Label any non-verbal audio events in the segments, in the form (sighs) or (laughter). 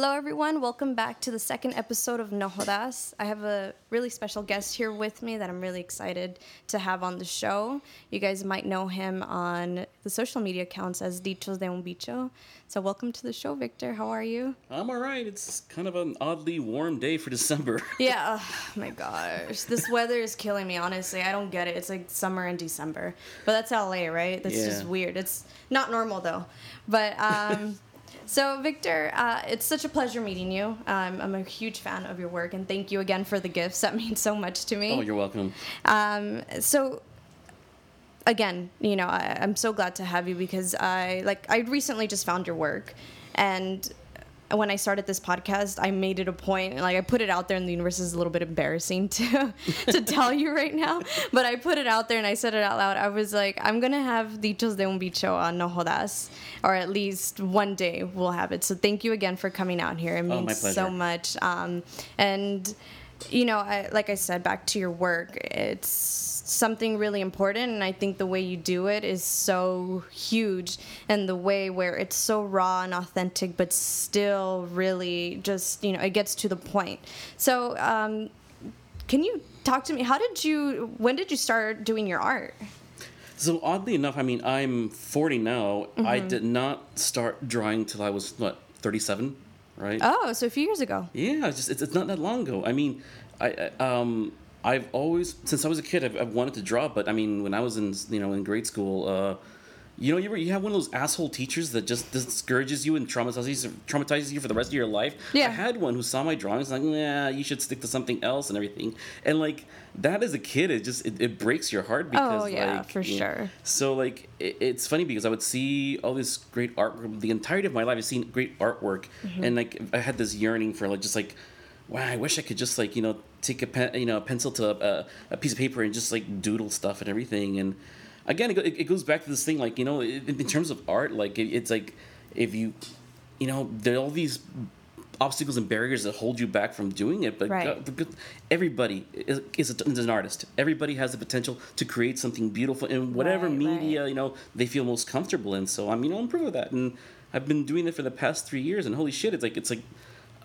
Hello, everyone. Welcome back to the second episode of No Jodas. I have a really special guest here with me that I'm really excited to have on the show. You guys might know him on the social media accounts as Dichos de un Bicho. So, welcome to the show, Victor. How are you? I'm all right. It's kind of an oddly warm day for (laughs) December. Yeah, oh my gosh. This weather is killing me, honestly. I don't get it. It's like summer in December. But that's LA, right? That's Yeah. just weird. It's not normal, though. But, um,. (laughs) So, Victor, uh, it's such a pleasure meeting you. Um, I'm a huge fan of your work, and thank you again for the gifts. That (laughs) means so much to me. oh, you're welcome. Um, so again, you know, I, I'm so glad to have you because I like I recently just found your work, and when I started this podcast, I made it a point, like I put it out there, and the universe is a little bit embarrassing (laughs) to to tell you right now, but I put it out there and I said it out loud. I was like, I'm gonna have Dichos de un Bicho on No Jodas, or at least one day we'll have it. So thank you again for coming out here. It Oh, means pleasure. so much. Um, and you know, I, like I said, back to your work, it's something really important, and I think the way you do it is so huge, and the way where it's so raw and authentic, but still really just you know, it gets to the point. So, um, can you talk to me? How did you? When did you start doing your art? So oddly enough, I mean, I'm 40 now. I Mm-hmm. did not start drawing till I was what 37, right? Oh, so a few years ago. Yeah, it's just it's, it's not that long ago. I mean, I I, um I've always since I was a kid I've, I've wanted to draw, but I mean when I was in you know in grade school, uh, you know you ever, you have one of those asshole teachers that just discourages you and traumatizes you, traumatizes you for the rest of your life. Yeah. I had one who saw my drawings and like, yeah, you should stick to something else and everything, and like that as a kid, it just it, it breaks your heart because Oh, yeah, like, for you know, sure. so like it, it's funny because I would see all this great artwork. The entirety of my life, I've seen great artwork, Mm-hmm. and like I had this yearning for like just like, wow, I wish I could just like you know take a pen, you know, a pencil to a, a piece of paper and just like doodle stuff and everything. And again, it, it goes back to this thing like you know, in, in terms of art, like it, it's like if you, you know, there are all these obstacles and barriers that hold you back from doing it but Right. Uh, God- everybody is, is, a, is an artist everybody has the potential to create something beautiful in whatever Right, media right. you know they feel most comfortable in so i'm you know i'm proud of that and i've been doing it for the past three years and holy shit it's like it's like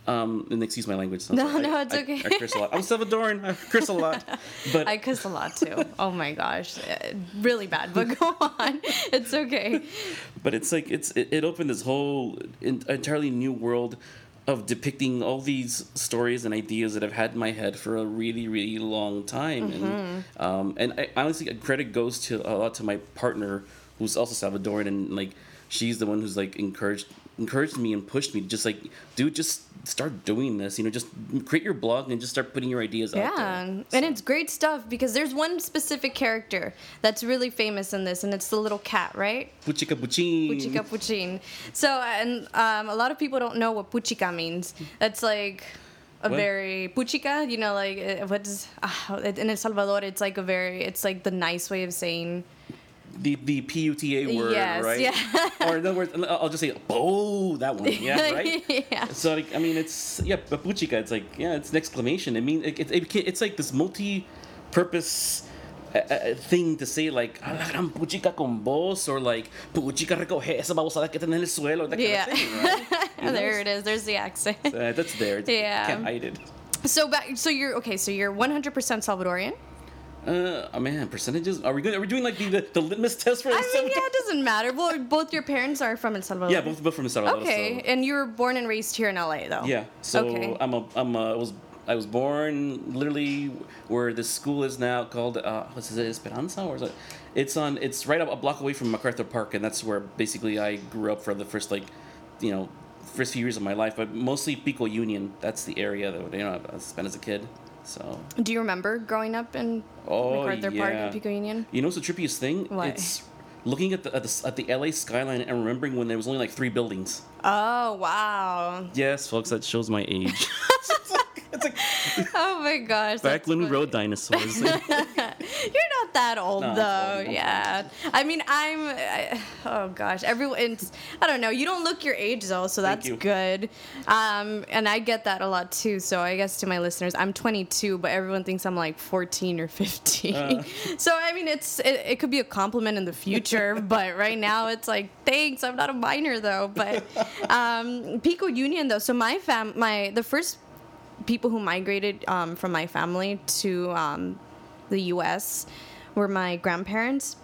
um and excuse my language No, sorry. no, I- it's I- okay. I, curse a lot i'm salvadoran i curse a lot (laughs) but I cuss a lot too. Oh my gosh, Uh, really bad. But go (laughs) on, it's okay. but it's like it's it, it opened this whole en- entirely new world of depicting all these stories and ideas that I've had in my head for a really really long time and Mm-hmm. um, and I, honestly credit goes to a lot to my partner who's also Salvadoran and like she's the one who's like encouraged encouraged me and pushed me to just like dude just start doing this you know just create your blog and just start putting your ideas out Yeah, there and it's great stuff because there's one specific character that's really famous in this, and it's the little cat, right? Puchica puchin. Puchica Puchin. So, and um, a lot of people don't know what Puchica means. That's like a What? very Puchica, you know, like uh, what's uh, in El Salvador? It's like a very, it's like the nice way of saying. The the PUTA word, Yes, right? yeah. (laughs) or in other words, I'll just say, oh, that one, yeah, (laughs) right. yeah. So like, I mean, it's yeah, papuchica. It's like yeah, it's an exclamation. I mean, it, it, it, it's like this multi-purpose uh, uh, thing to say like "A la gran puchica con vos or like puchica recoge esa babosada que tenés en el suelo. That kind Yeah. of thing, right? (laughs) You know? there it is. There's the accent. Uh, that's there. It's, Yeah. Can't hide it. So back, so you're okay. So you're 100% Salvadorian. Uh, oh man, percentages. Are we good? Are we doing like the, the, the litmus test for? I mean, yeah, it doesn't matter. Well, both your parents are from El Salvador. Yeah, both both from El Salvador. Okay, so- and you were born and raised here in LA, though. Yeah. So Okay. I'm a I'm a, I was I was born literally where the school is now called uh what's it Esperanza or is it? It's on it's right up a block away from MacArthur Park and that's where basically I grew up for the first like you know first few years of my life but mostly Pico Union that's the area that you know I spent as a kid. So Do you remember growing up in oh MacArthur Park yeah. and Pico Union? You know what's the trippiest thing? What? It's looking at the, at the at the LA skyline and remembering when there was only like three buildings. Oh wow! Yes, folks, that shows my age. (laughs) it's like Oh my gosh! back when we rode dinosaurs. (laughs) You're not not that old No, though. 40, yeah. I mean, I'm. I, oh gosh, everyone. I don't know. You don't look your age though, so that's good. Um, and I get that a lot too. So I guess to my listeners, I'm 22, but everyone thinks I'm like 14 or 15. Uh. (laughs) so I mean, it's it, it could be a compliment in the future, (laughs) but right now it's like thanks. I'm not a minor though. But um, Pico Union though. So my fam, my the first people who migrated um, from my family to um, the U.S. were my grandparents,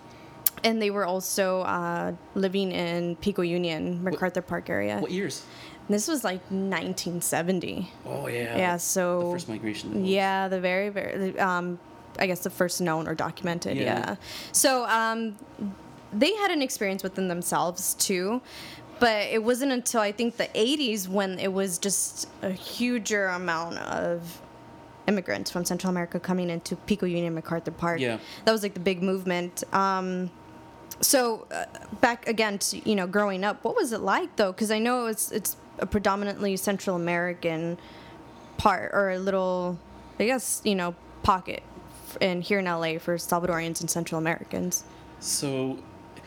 and they were also uh, living in Pico Union, MacArthur Park area. What years? This was like 1970. Oh yeah. Yeah, so the first migration. yeah, the very very um, I guess the first known or documented. Yeah. Yeah. So um, they had an experience within themselves too, but it wasn't until I think the 80s when it was just a huger amount of immigrants from Central America coming into Pico Union, MacArthur Park. Yeah. That was like the big movement. Um, so uh, back again to you know growing up, what was it like though? Because I know it's it's a predominantly Central American part or a little, I guess you know pocket in here in LA for Salvadorians and Central Americans. So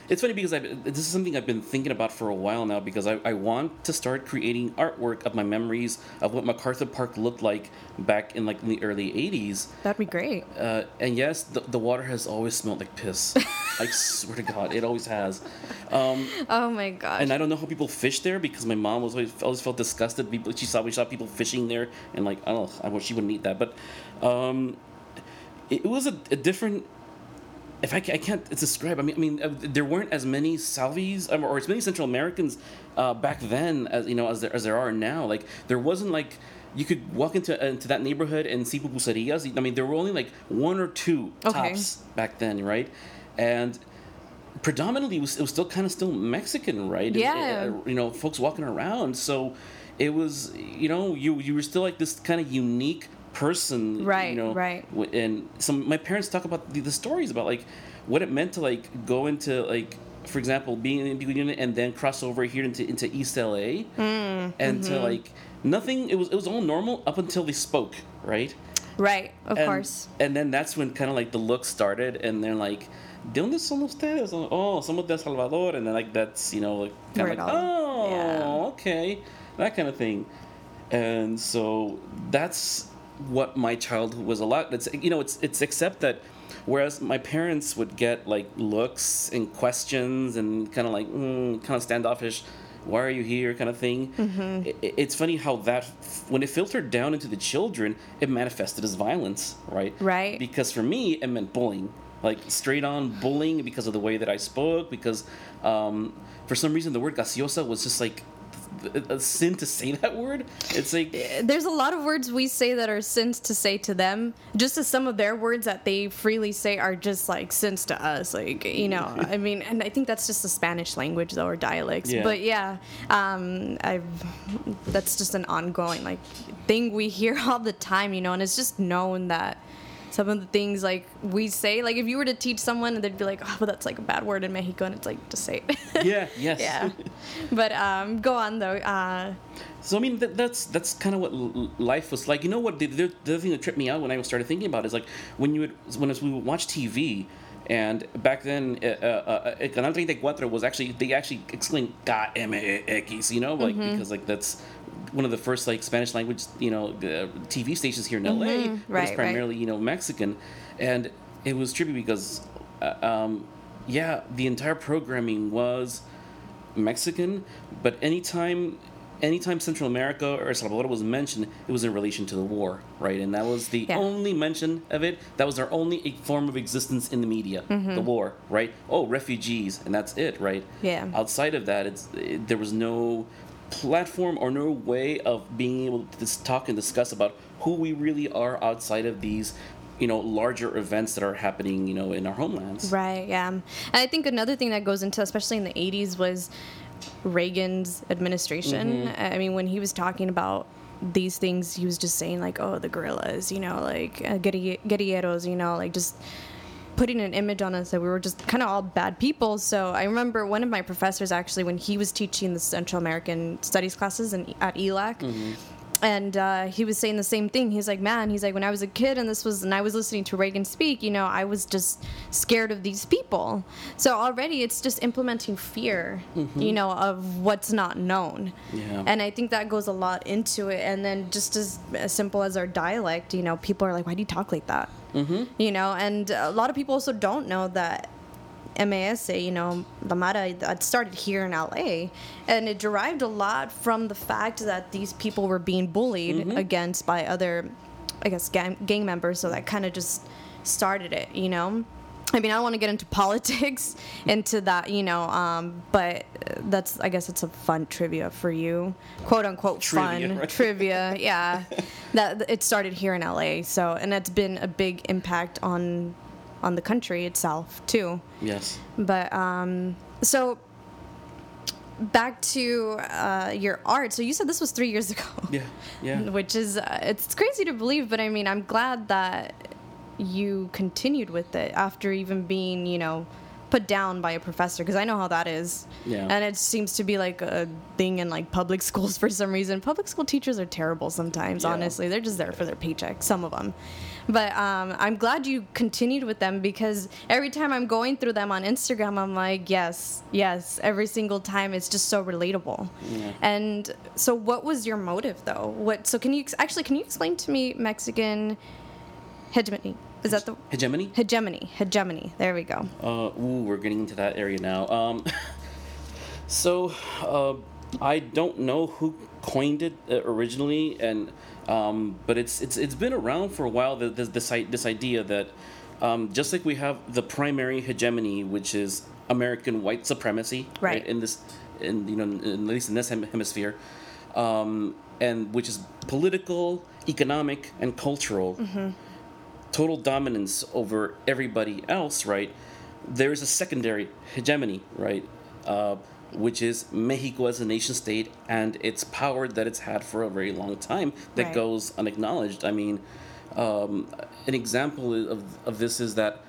it's funny because I've, this is something I've been thinking about for a while now because I, I want to start creating artwork of my memories of what MacArthur Park looked like back in like in the early 80s. That'd be great. Uh, and yes, the, the water has always smelled like piss. (laughs) I swear to God, it always has. Um, Oh my gosh. and I don't know how people fish there because my mom was always always felt disgusted. People she saw we saw people fishing there and like I don't know, she wouldn't eat that. But um, it, it was a, a different. If I, I can't describe, I mean, I mean, uh, there weren't as many Salvies um, or as many Central Americans uh, back then as you know as there as there are now. Like there wasn't like you could walk into uh, into that neighborhood and see pupuserias. I mean, there were only like one or two Okay. tops back then, right? And predominantly it was, it was still kind of still Mexican, right? And, Yeah. uh, you know, folks walking around. So it was, you know, you you were still like this kind of unique person, Right, You know, right. And some my parents talk about the, the stories about like what it meant to like go into like. For example, being in the Union and then cross over here into, into East LA, Mm, and to mm-hmm. like nothing. It was it was all normal up until they spoke, right? right, of and, course. And then that's when kind of like the look started, and they're like, "De dónde son ustedes?" Oh, somos de El Salvador, and then like that's you know like kind of like, oh, yeah. okay, that kind of thing. And so that's what my childhood was allowed. It's you know it's it's except that. Whereas my parents would get like looks and questions and kind of like mm, kind of standoffish, why are you here kind of thing. Mm-hmm. I- i- it's funny how that when it filtered down into the children, it manifested as violence, right? Right. Because for me, it meant bullying, like straight on bullying because of the way that I spoke. Because um, for some reason, the word gaseosa was just like a, sin to say (laughs) that word. It's like There's a lot of words we say that are sins to say to them, just as some of their words that they freely say are just like sins to us. Like, you know, (laughs) I mean, and I think that's just the Spanish language though, or dialects. Yeah. But yeah, um, I've, that's just an ongoing like thing we hear (laughs) all the time, you know, and it's just known that some of the things like we say, like if you were to teach someone, they'd be like, oh, but that's like a bad word in Mexico, and it's like, just say it. (laughs) yeah, yes. yeah. But um, go on though. Uh, So I mean, that, that's that's kind of what l- life was like. You know what? The, the, the thing that tripped me out when I started thinking about it is like when you would when we would watch TV, and back then, uh, uh, uh, Canal 34 was actually they actually explained KMEX, you know, like because like that's one of the first like Spanish language you know uh, TV stations here in LA. but right, right. primarily you know Mexican, and it was trippy because, uh, um, yeah, the entire programming was. Mexican, but anytime anytime Central America or El Salvador was mentioned, it was in relation to the war, right? And that was the Yeah. only mention of it. That was our only form of existence in the media, Mm-hmm. the war, right? Oh, refugees, and that's it, right? Yeah. Outside of that, it's it, there was no platform or no way of being able to talk and discuss about who we really are outside of these you know larger events that are happening you know in our homelands Right, yeah. And I think another thing that goes into, especially in the 80s, was Reagan's administration. I mean, when he was talking about these things, he was just saying, like, oh, the guerrillas, you know, like uh, guerrilleros, you know, like just putting an image on us that we were just kind of all bad people. So I remember one of my professors actually, when he was teaching the Central American Studies classes in, at ELAC, mm-hmm. And uh, he was saying the same thing. He's like, man, he's like, when I was a kid and this was, and I was listening to Reagan speak, you know, I was just scared of these people. So already it's just implementing fear, you know, of what's not known. Yeah. And I think that goes a lot into it. And then just as, as simple as our dialect, you know, people are like, why do you talk like that? Mm-hmm. You know, and a lot of people also don't know that MASA, you know, the Mara that started here in LA, and it derived a lot from the fact that these people were being bullied against by other, I guess, gang, gang members. So that kind of just started it, you know. I mean, I don't want to get into (laughs) politics, into that, you know, um, but that's, I guess, it's a fun trivia for you, quote unquote Trivia, fun right? (laughs) trivia. Yeah, that it started here in LA. So, and that's been a big impact on on the country itself too. Yes. But um, so back to uh, your art. So you said this was three years ago. Yeah. Yeah. (laughs) Which is uh, it's crazy to believe, but I mean I'm glad that you continued with it after even being you know put down by a professor because I know how that is. Yeah. And it seems to be like a thing in like public (laughs) schools for some reason. Public school teachers are terrible sometimes. Yeah. Honestly, they're just there for their paycheck. Some of them. But um, I'm glad you continued with them because every time I'm going through them on Instagram, I'm like, yes, yes. Every single time, it's just so relatable. Yeah. And so, what was your motive, though? What? So, can you actually can you explain to me Mexican hegemony? Is that the Hegemony. hegemony? Hegemony. There we go. Uh, ooh, we're getting into that area now. Um, (laughs) so, uh, I don't know who coined it uh, originally, and um, but it's it's it's been around for a while. This this, this idea that um, just like we have the primary hegemony, which is American white supremacy, Right. in this, in you know, in, at least in this hem- hemisphere, um, and which is political, economic, and cultural total dominance over everybody else, right? There is a secondary hegemony, right? Uh, which is Mexico as a nation state and its power that it's had for a very long time that Right. goes unacknowledged. I mean, um, an example of, of this is that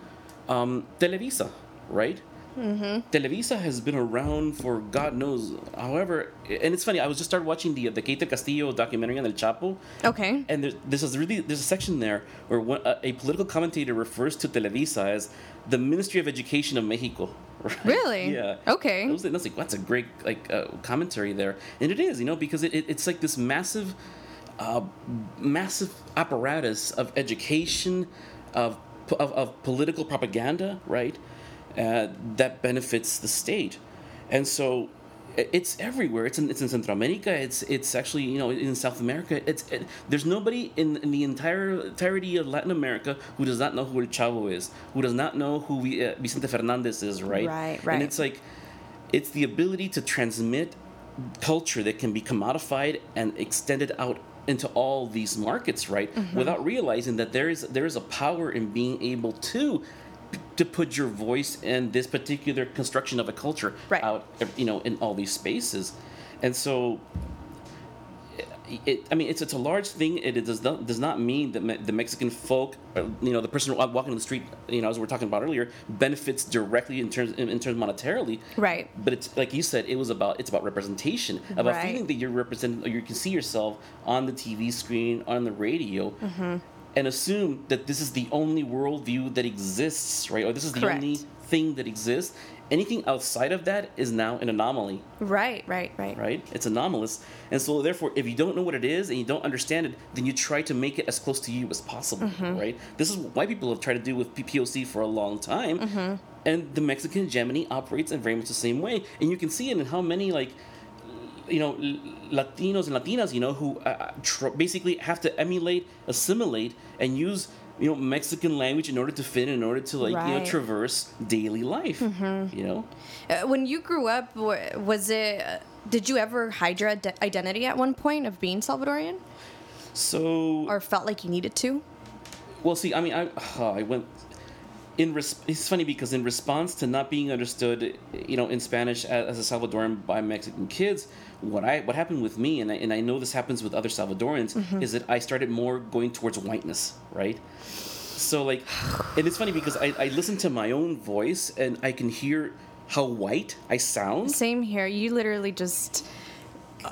um, Televisa, right? Mm-hmm. Televisa has been around for God knows, however, and it's funny. I was just started watching the the Kate del Castillo documentary on El Chapo, Okay. and there's, this is really there's a section there where one, a, a political commentator refers to Televisa as the Ministry of Education of Mexico. (laughs) Right? Really? Yeah. Okay. I was, I was like, that's a great like uh, commentary there, and it is, you know, because it, it, it's like this massive, uh, massive apparatus of education, of of, of political propaganda, right? Uh, that benefits the state, and so it's everywhere. It's in it's in Central America. It's it's actually you know in South America. It's it, there's nobody in, in the entire entirety of Latin America who does not know who El Chavo is, who does not know who we, uh, Vicente Fernandez is, right? Right, right. And it's like it's the ability to transmit culture that can be commodified and extended out into all these markets, right? Mm-hmm. Without realizing that there is there is a power in being able to to put your voice in this particular construction of a culture Right. out, you know, in all these spaces, and so. It, I mean, it's it's a large thing. It, it does not does not mean that me, the Mexican folk, you know, the person walking on the street, you know, as we were talking about earlier, benefits directly in terms in, in terms monetarily. Right. But it's like you said, it was about it's about representation, about Right. feeling that you're represented, or you can see yourself on the TV screen, on the radio, Mm-hmm. And assume that this is the only worldview that exists, right? Or this is the Correct. only thing that exists. Anything outside of that is now an anomaly, Right. Right. Right. right? It's anomalous, and so therefore, if you don't know what it is and you don't understand it, then you try to make it as close to you as possible, Mm-hmm. right? This is what white people have tried to do with PPOC for a long time, Mm-hmm. and the Mexican hegemony operates in very much the same way, and you can see it in how many like you know Latinos and Latinas, you know, who uh, tr- basically have to emulate, assimilate, and use you know Mexican language in order to fit, in order to like you know Mm-hmm. traverse daily life. You know, Uh, when you grew up, was it? uh, Did you ever hide your ide- identity at one point of being Salvadorian, so or felt like you needed to? Well, see, I mean, I (sighs) I went in. Res- it's funny because in response to not being understood, you know, in Spanish as, as a Salvadoran by Mexican kids, what I what happened with me, and I, and I know this happens with other Salvadorans, is that I started more going towards whiteness, right? So like, and it's funny because I I listen to my own voice and I can hear how white I sound. Same here. You literally just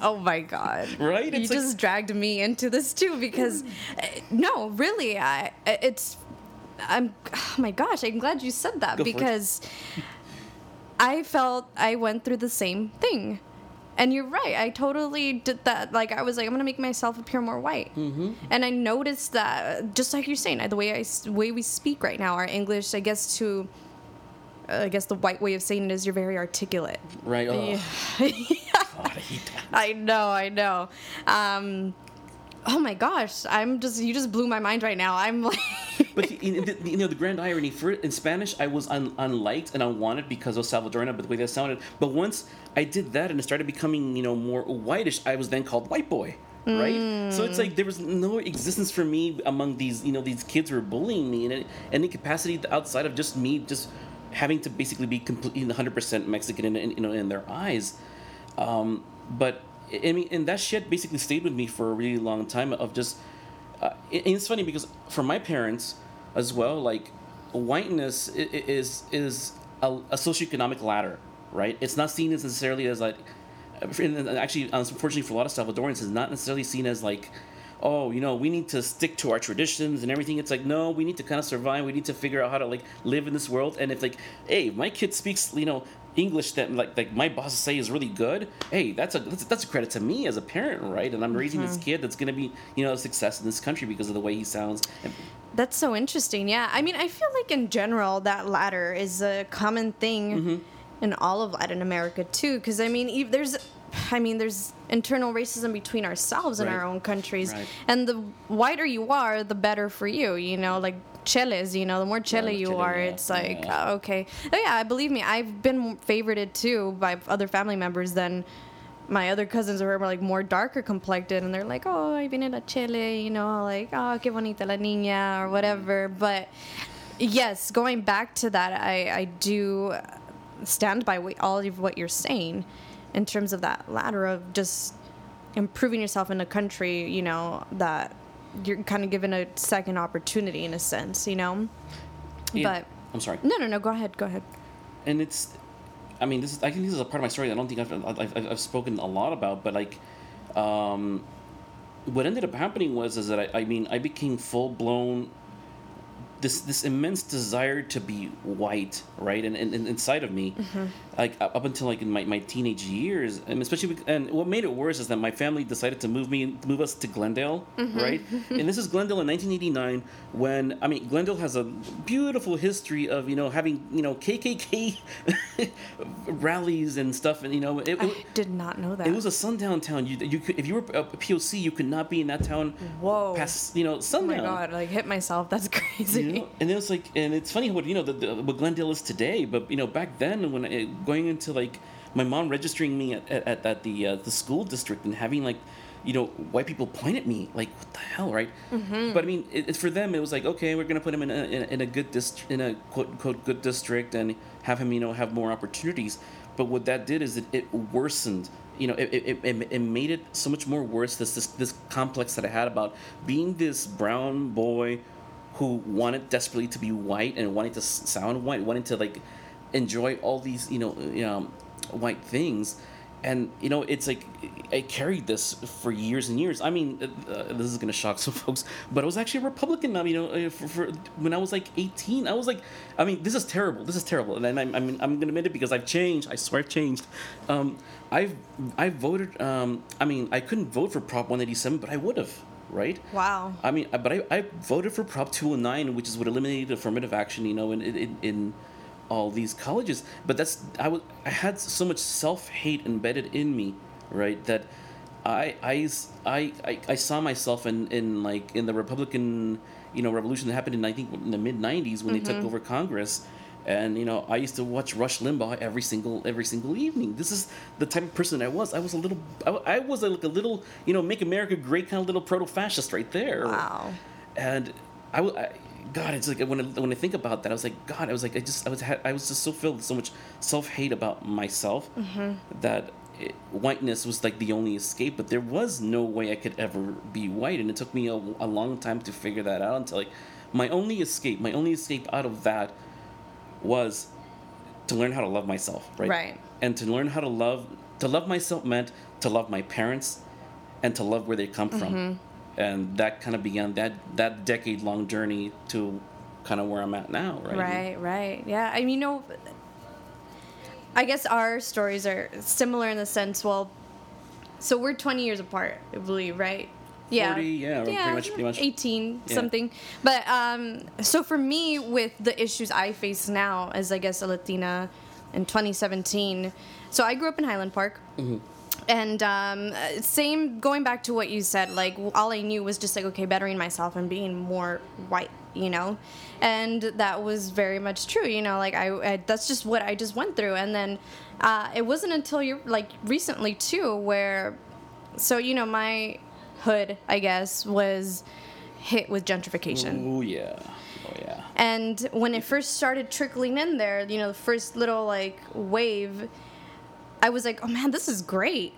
Oh my god! Right? You like- just dragged me into this too because, uh, no, really, I it's, I'm, oh my gosh, I'm glad you said that Go because I felt I went through the same thing. And you're right. I totally did that. Like I was like, I'm gonna make myself appear more white. Mm-hmm. And I noticed that, just like you're saying, the way I way we speak right now, our English, I guess to, I guess the white way of saying it is you're very articulate. Right? (laughs) Oh, Yeah. God, I hate that. I know, I know. Um, oh my gosh, I'm just you just blew my mind right now. I'm like, (laughs) But you know, the, grand irony for in Spanish, I was un, unliked and unwanted because of Salvadorna, but the way that sounded. But once I did that and it started becoming you know more whitish, I was then called white boy. Right, so it's like there was no existence for me among these, you know, these kids who were bullying me in any, any capacity outside of just me, just having to basically be completely 100% Mexican in, in you know in their eyes. Um, but I mean, and that shit basically stayed with me for a really long time. Of just, uh, and it's funny because for my parents as well, like whiteness is is a, a socioeconomic ladder, right? It's not seen as necessarily as like, and actually, unfortunately for a lot of Salvadorans, it's not necessarily seen as like. Oh, you know, we need to stick to our traditions and everything. It's like, no, we need to kind of survive. We need to figure out how to like live in this world. And if like, hey, my kid speaks, you know, English that like like my bosses say is really good. Hey, that's a that's, that's a credit to me as a parent, right? And I'm raising this kid that's gonna be you know a success in this country because of the way he sounds. That's so interesting. Yeah, I mean, I feel like in general that ladder is a common thing Mm-hmm. in all of Latin America too. Because I mean, there's, I mean, there's internal racism between ourselves in Right. our own countries, Right. and the whiter you are, the better for you. You know, like cheles. You know, the more chele the you are, yeah, it's like yeah. oh, okay. Oh yeah, believe me, I've been favorited too by other family members than my other cousins who are like more darker complected and they're like, oh, I've viene la chele, you know, like, oh, qué bonita la niña or mm. whatever. But yes, going back to that, I, I do stand by all of what you're saying in terms of that ladder of just improving yourself in a country, you know, that you're kind of given a second opportunity in a sense, you know? Yeah. But I'm sorry. no, no, no, go ahead, go ahead. and it's i mean this is i think this is a part of my story that i don't think i've, I've, I've spoken a lot about but like um, what ended up happening was is that i, I mean i became full-blown this this immense desire to be white right and, and, and inside of me like up until like in my, my teenage years and especially bec- and what made it worse is that my family decided to move me move us to glendale mm-hmm. right (laughs) and this is glendale in 1989 when i mean glendale has a beautiful history of you know having you know kkk (laughs) rallies and stuff and you know it, it, I did not know that. it was a sundown town. You, you could, if you were a POC, you could not be in that town Whoa. past you know sundown oh my god, like hit myself. That's (laughs) crazy. You know? And it was like, and it's funny what you know the, the, what Glendale is today, but you know back then when I, going into like my mom registering me at, at, at the uh, the school district and having like you know white people point at me like what the hell right Mm-hmm. but i mean it, it- for them it was like okay we're gonna put him in a, in a, in a good dist- in a quote unquote good district and have him you know have more opportunities but what that did is it, it worsened you know it, it, it, it made it so much more worse this, this this complex that i had about being this brown boy who wanted desperately to be white and wanted to sound white wanted to like enjoy all these you know you know white things. And you know it's like i carried this for years and years. I mean uh, uh, this is going to shock some (laughs) folks but i was actually a republican um, you know uh, for, for when i was like 18 i was like i mean this is terrible this is terrible. And i'm, I'm, I'm going to admit it because i've changed i swear i've changed. Um, i've i voted um, i mean i couldn't vote for prop 187 but i would have right? Wow. I mean, but I, I voted for Prop 209, which is what eliminated affirmative action, you know, in, in, in all these colleges. But that's, I, was, I had so much self hate embedded in me, right, that I, I, I, I, saw myself in, in, like, in the Republican, you know, revolution that happened in, I think, in the mid 90s when they took mm-hmm. over Congress. And you know, I used to watch Rush Limbaugh every single every single evening. This is the type of person I was. I was a little, I, I was a, like a little, you know, make America great kind of little proto-fascist right there. Wow. And I, I- God, it's like when I, when I think about that, I was like, God, I was like, I just, I was, I was just so filled with so much self hate about myself mm-hmm. that it, whiteness was like the only escape. But there was no way I could ever be white, and it took me a, a long time to figure that out. Until like, my only escape, my only escape out of that was to learn how to love myself, right? Right. And to learn how to love to love myself meant to love my parents and to love where they come from. Mm-hmm. And that kind of began that that decade long journey to kind of where I'm at now, right? Right, right. Yeah. I mean, you know, I guess our stories are similar in the sense, well, so we're 20 years apart, I believe, right? Yeah. 40, yeah, we're pretty much- pretty much- 18 Yeah. something. But um so for me with the issues I face now as I guess a Latina in 2017. So I grew up in Highland Park. Mm-hmm. And um, uh, same going back to what you said, like all I knew was just like okay, bettering myself and being more white, you know, and that was very much true, you know. Like I, I that's just what I just went through, and then uh, it wasn't until you like recently too, where so you know my hood, I guess, was hit with gentrification. Oh yeah. Oh yeah. And when it first started trickling in there, you know, the first little like wave, I was like, oh man, this is great.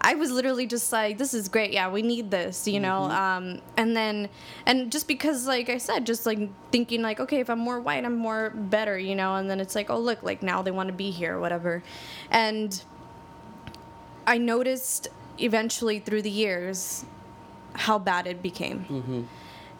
I was literally just like, this is great. Yeah, we need this, you know. Um, and then, and just because, like I said, just like thinking like, okay, if I'm more white, I'm more better, you know. And then it's like, oh look, like now they want to be here, whatever. And I noticed eventually through the years how bad it became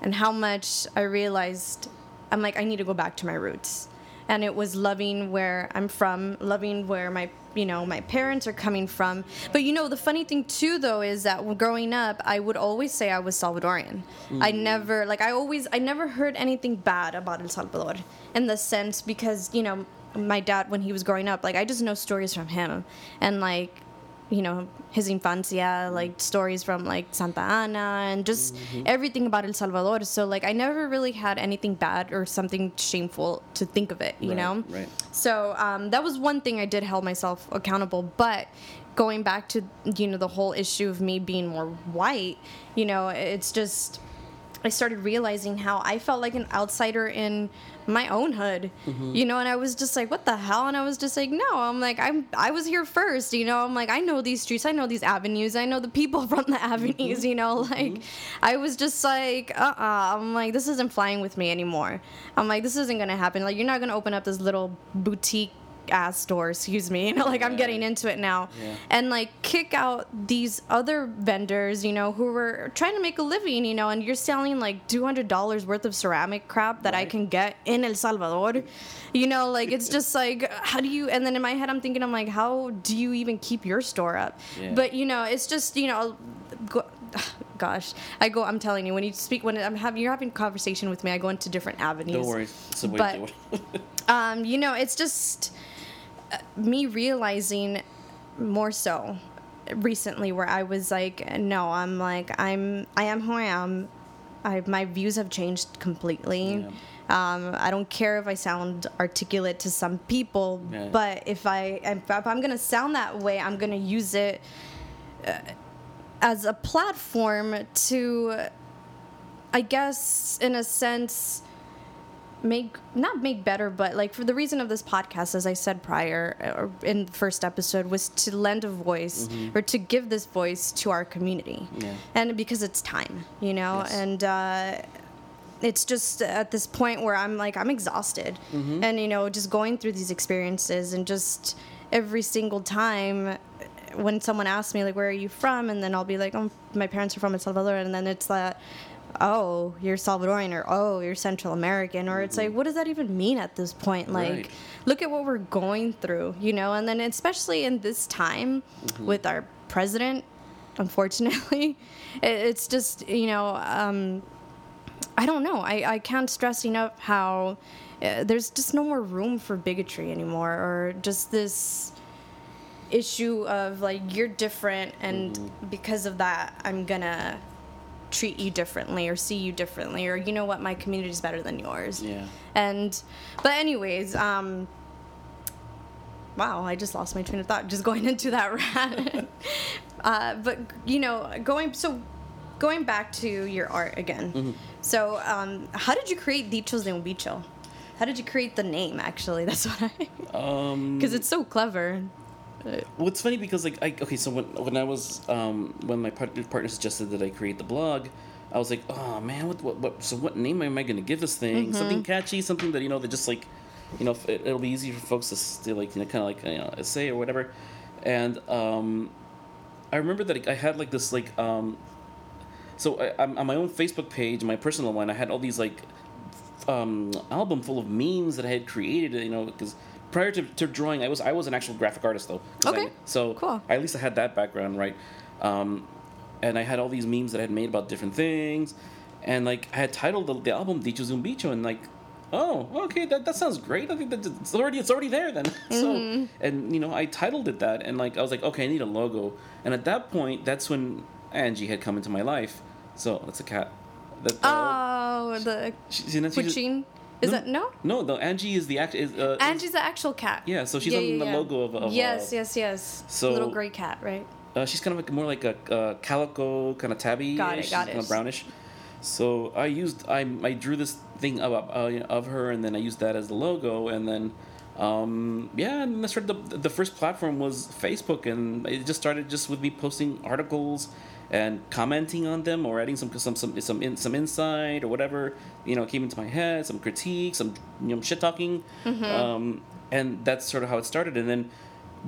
and how much I realized I'm like I need to go back to my roots. And it was loving where I'm from, loving where my you know my parents are coming from. But you know the funny thing too though is that growing up I would always say I was Salvadorian. I mm. never like I always I never heard anything bad about El Salvador in the sense because you know my dad when he was growing up like I just know stories from him and like you know his infancia like stories from like santa ana and just everything about el salvador. So like i never really had anything bad or something shameful to think of it you Right, know? right. so um, that was one thing i did held myself accountable. But going back to you know the whole issue of me being more white you know it's just I started realizing how I felt like an outsider in my own hood, you know, and I was just like, what the hell? And I was just like, no, I'm like, I'm, I was here first, you know, I'm like, I know these streets, I know these avenues, I know the people (laughs) from the avenues, you know, like, I was just like, uh uh-uh. uh, I'm like, this isn't flying with me anymore. I'm like, this isn't gonna happen. Like, you're not gonna open up this little boutique ass store, excuse me, you (laughs) know, like I'm getting into it now, Yeah. and like kick out these other vendors, you know, who were trying to make a living, you know, and you're selling like two hundred dollars worth of ceramic crap that I can get in El Salvador, you know, like it's (laughs) just like how do you? And then in my head I'm thinking I'm like, how do you even keep your store up? Yeah. But you know, it's just you know. Go, (sighs) Gosh, I go. I'm telling you, when you speak, when I'm having, you're having a conversation with me, I go into different avenues. Don't worry. It's a way But-. (laughs) Um, you know, it's just me realizing more so recently where I was like, no, I'm like, I'm, I am who I am. I, my views have changed completely. Um, I don't care if I sound articulate to some people, Yeah. but if I, if, if I'm gonna sound that way, I'm gonna use it uh, as a platform to, I guess, in a sense, make not make better but like for the reason of this podcast as i said prior or in the first episode was to lend a voice or to give this voice to our community. Yeah. and because it's time you know? Yes. and uh it's just at this point where i'm like i'm exhausted. And you know just going through these experiences and just every single time when someone asks me like where are you from? And then i'll be like oh my parents are from el salvador. And then it's that oh you're salvadorian or oh you're central american or it's like what does that even mean at this point? Like Right. look at what we're going through you know? And then especially in this time with our president unfortunately (laughs) it, it's just you know um, I don't know. I, I can't stress enough how uh, there's just no more room for bigotry anymore, or just this issue of like you're different, and because of that, I'm gonna treat you differently or see you differently, or you know what, my community is better than yours. Yeah. And but anyways, um, wow, I just lost my train of thought just going (laughs) into that rant. (laughs) uh, but you know, going so going back to your art again. So, um, how did you create Dichos de un Bicho? How did you create the name? Actually, (laughs) that's what I Um, because it's so clever. Well, it's funny because like I okay, so when when I was um when my partner, partner suggested that I create the blog, I was like, oh man, what what, what so what name am I gonna give this thing? Something catchy, something that you know that just like, you know, it, it'll be easy for folks to, like you know kind of like you know say or whatever, and um, I remember that I had like this like um, so I, I'm on my own Facebook page, my personal one. I had all these like um album full of memes that I had created. You know, because prior to, to drawing, I was I was an actual graphic artist though. Okay. I, so Cool. I, at least I had that background right. Um, and I had all these memes that I had made about different things, and like I had titled the, the album "Dicho Zumbicho" and like. Oh, okay. That, that sounds great. I think that it's already it's already there then. (laughs) So, and you know, I titled it that, and like I was like, okay, I need a logo. And at that point, that's when Angie had come into my life. So that's a cat. That, Oh, the she- she's- Puchin. Is No. that no? No, no. Angie is the act. Is, uh, Angie's the actual cat. Yeah, so she's on the logo of- of, yes, uh, yes, yes. so- little gray cat, right? Uh, she's kind of like more like a calico kind of tabby. Got it, got Kind it. of brownish. So I used I I drew this thing of uh, of her, and then I used that as the logo, and then um, yeah, and that's the the first platform was Facebook, and it just started just with me posting articles and commenting on them or adding some some some some in, some insight or whatever you know came into my head, some critique, some you know shit talking, Mm-hmm. um, and that's sort of how it started, and then.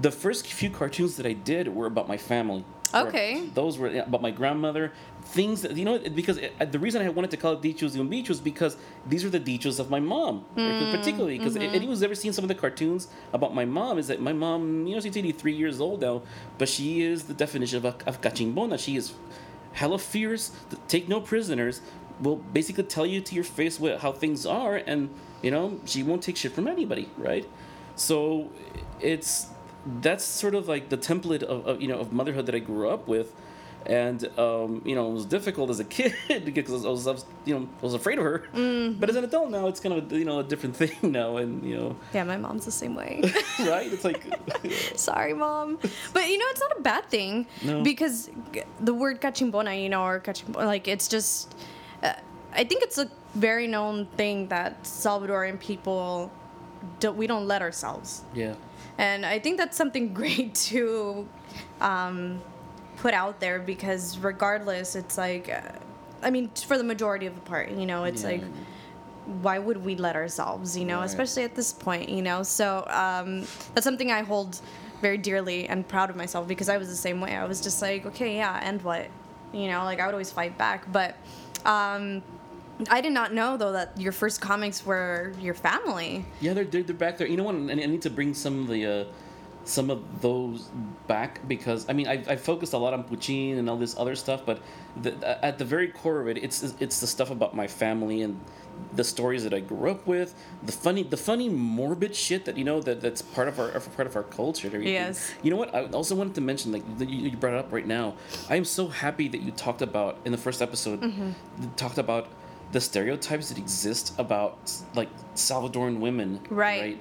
The first few cartoons that I did were about my family. Okay. those were about my grandmother. Things that you know because it, the reason I wanted to call it Dichos y Bichos because these are the Dichos of my mom, Mm, particularly because mm-hmm. anyone's ever seen some of the cartoons about my mom is that my mom, you know, she's 83 years old now, but she is the definition of a, of cachimbona. She is hella fierce, take no prisoners, will basically tell you to your face what, how things are, and you know she won't take shit from anybody, right? So it's that's sort of like the template of, of you know of motherhood that I grew up with, and um, you know it was difficult as a (laughs) kid because I was, I was you know I was afraid of her, but as an adult now it's kind of a, you know a different (laughs) thing now, and you know Yeah, my mom's the same way. (laughs) right it's like Sorry, mom. But you know, it's not a bad thing No. because the word cachimbona, you know, or cachimbona, like it's just. Uh, I think it's a very known thing that Salvadorian people don't. We don't let ourselves, yeah and I think that's something great to um, put out there because regardless, it's like. Uh, I mean, for the majority of the part, you know, it's Yeah. like why would we let ourselves you know Right. especially at this point you know so um, that's something i hold very dearly and proud of myself because i was the same way i was just like okay yeah and what you know like i would always fight back but um, i did not know though that your first comics were your family Yeah, they're, they're, they're back there. You know what? I I need to bring some of the uh, some of those back because I mean I I focused a lot on Puchin and all this other stuff, but the, at the very core of it, it's it's the stuff about my family and the stories that I grew up with, the funny the funny morbid shit that you know that that's part of our part of our culture. Yes. You know what? I also wanted to mention like that you, you brought it up right now. I am so happy that you talked about in the first episode mm-hmm. talked about the stereotypes that exist about like Salvadoran women, Right.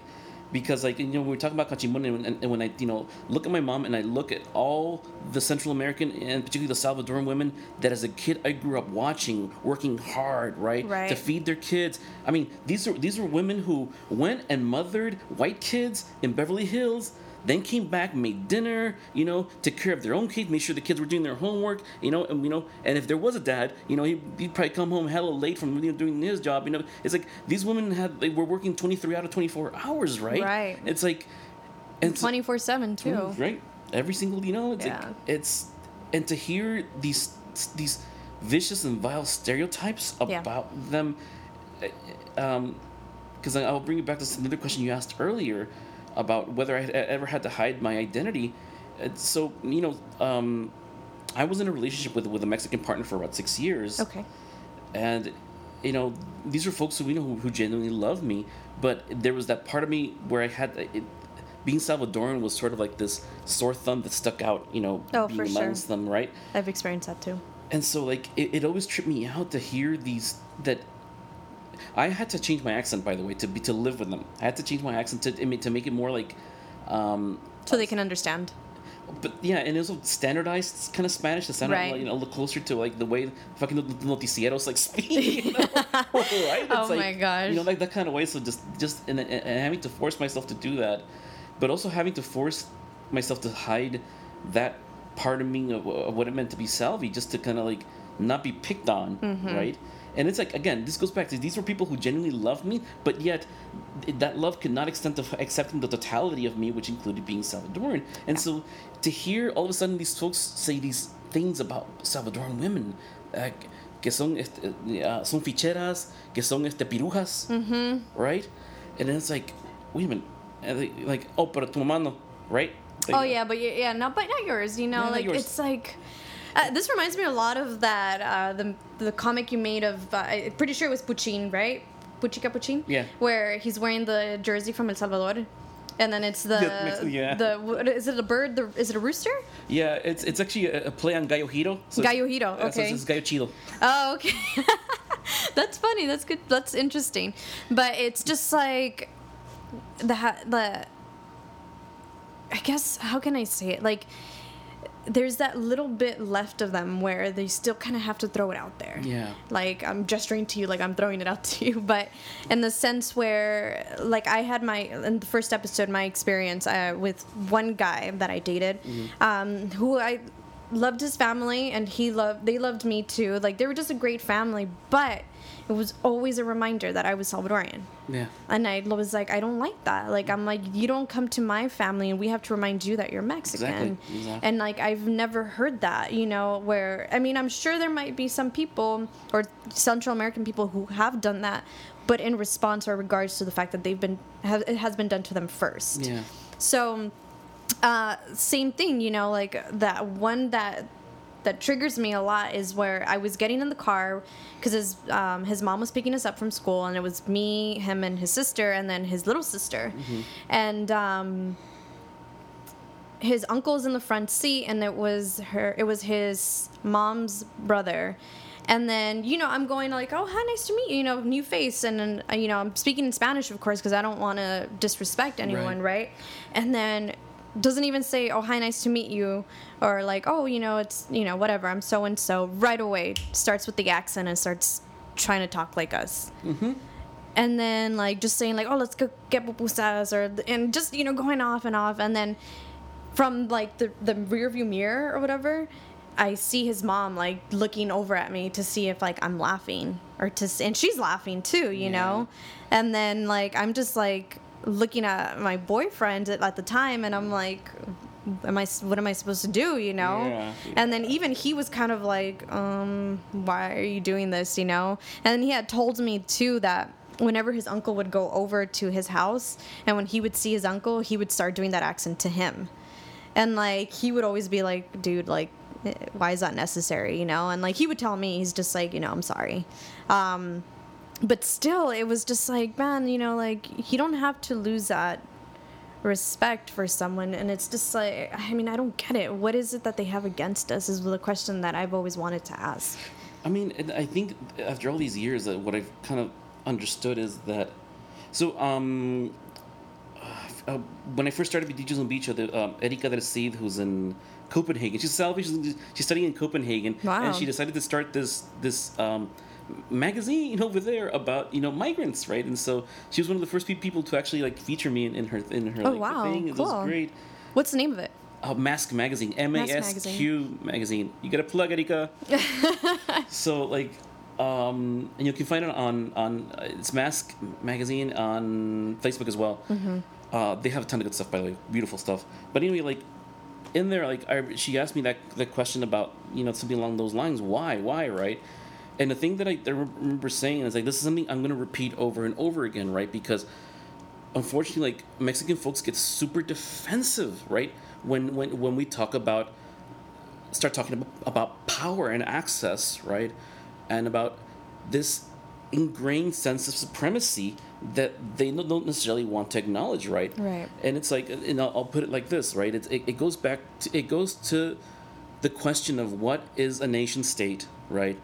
Because like you know we were talking about Cachimbona and, and, and when I you know look at my mom and I look at all the Central American and particularly the Salvadoran women that as a kid I grew up watching, working hard, right, Right. to feed their kids. I mean these are these are women who went and mothered white kids in Beverly Hills then came back, made dinner, you know, took care of their own kids, made sure the kids were doing their homework, you know, and you know, and if there was a dad, you know, he'd, he'd probably come home hella late from you know, doing his job, you know. It's like these women had they were working twenty three out of twenty four hours, right? Right. It's like, and 24-7 too right? Every single, you know, it's Yeah. like it's, and to hear these these vicious and vile stereotypes Yeah. about them, uh, um, because I'll bring you back to another question you asked earlier about whether I had ever had to hide my identity. So you know, um, I was in a relationship with with a Mexican partner for about six years. Okay. And you know these are folks who we know who, who genuinely love me. But there was that part of me where i had it, being salvadoran was sort of like this sore thumb that stuck out you know Oh, being for sure. them right? I've experienced that too. And so like it, it always tripped me out to hear these that i had to change my accent by the way to be to live with them i had to change my accent to to make it more like um so they can understand but yeah, and it was standardized kind of Spanish to sound Right. like, you know, look closer to like the way fucking the noticieros like (laughs) speak. You know? (laughs) right? Oh like, my gosh. You know, like that kind of way. So just, just, and, and having to force myself to do that, but also having to force myself to hide that part of me of, of what it meant to be Salvi, just to kind of like not be picked on, right? And it's like again, this goes back to these were people who genuinely loved me, but yet that love could not extend to accepting the totality of me, which included being Salvadoran. And so to hear all of a sudden these folks say these things about Salvadoran women, uh, que son este, uh, son ficheras, que son este pirujas, right? And then it's like, wait a minute, they- like oh, pero tu mamá no, right? Like, Oh yeah, but yeah, no, but not yours. You know, not like yours. it's like. Uh, this reminds me a lot of that uh, the the comic you made of uh, I'm pretty sure it was Puchin, right? Puchica Puchin. Yeah. Where he's wearing the jersey from El Salvador, and then it's the (laughs) Yeah, yeah. the is it a bird? The, is it a rooster? Yeah, it's it's actually a, a play on Gallo Giro. So Gallo Giro, yeah, so okay. it's Gallo Chido. Oh, okay. (laughs) That's funny. That's good. That's interesting. But it's just like the the. I guess how can I say it? Like, there's that little bit left of them where they still kind of have to throw it out there. Yeah. Like I'm gesturing to you, like I'm throwing it out (laughs) to you, but in the sense where, like, I had my in the first episode, my experience uh, with one guy that I dated, um, who I loved his family and he loved they loved me too. Like they were just a great family, but it was always a reminder that I was Salvadorian. Yeah. And I was like, I don't like that. Like, I'm like, you don't come to my family and we have to remind you that you're Mexican. Exactly, exactly. And like, I've never heard that, you know, where, I mean, I'm sure there might be some people or Central American people who have done that, but in response or regards to the fact that they've been, have, it has been done to them first. Yeah. So, uh, same thing, you know, like that one that that triggers me a lot is where I was getting in the car because his um, his mom was picking us up from school, and it was me, him, and his sister, and then his little sister, and. Um, his uncle's in the front seat and it was her it was his mom's brother and then you know i'm going like oh hi nice to meet you you know new face and then uh, you know i'm speaking in spanish of course because i don't want to disrespect anyone Right. right. and then doesn't even say oh hi nice to meet you or like oh you know it's you know whatever i'm so and so right away starts with the accent and starts trying to talk like us. Mm-hmm. And then like just saying like oh let's go get pupusas or and just you know going off and off. And then from like the the rear view mirror or whatever i see his mom like looking over at me to see if like i'm laughing or to and she's laughing too you know? And then like i'm just like looking at my boyfriend at, at the time and i'm like am I what am i supposed to do you know? Yeah, and then even he was kind of like um why are you doing this you know? And then he had told me too that whenever his uncle would go over to his house and when he would see his uncle he would start doing that accent to him. And like he would always be like dude like eh, why is that necessary? You know? And like he would tell me he's just like you know i'm sorry. Um but still it was just like man you know like you don't have to lose that respect for someone and it's just like i mean i don't get it what is it that they have against us is the question that i've always wanted to ask I mean, I think after all these years, that what I've kind of understood is that. So, um, uh, when I first started with Dichos de un Bicho, the um, Erika del Cid, who's in Copenhagen, she's Salvation. She's, she's studying in Copenhagen, Wow. and she decided to start this this um, magazine (laughs) over there about you know migrants, right? And so she was one of the first pe- people to actually like feature me in, in her in her Oh, like, wow, thing. It cool. was great. what's the name of it Uh, Masq Magazine, M A S Q Magazine. You got a plug, Erika. (laughs) so like, um, and you can find it on on uh, it's Masq Magazine on Facebook as well. Uh, they have a ton of good stuff, by the way, beautiful stuff. But anyway, like in there, like I, she asked me that that question about you know something along those lines. Why? Why? Right? And the thing that I, I remember saying is like this is something I'm going to repeat over and over again, right? Because unfortunately, like Mexican folks get super defensive, right? When when when we talk about start talking about, about power and access, right? And about this ingrained sense of supremacy that they don't don't necessarily want to acknowledge, right? Right. And it's like, and I'll, I'll put it like this, right? It, it, it goes back, to, it goes to the question of what is a nation state, right?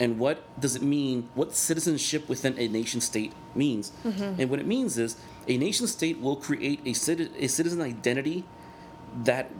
And what does it mean? What citizenship within a nation state means? Mm-hmm. And what it means is a nation state will create a, citi- a citizen identity that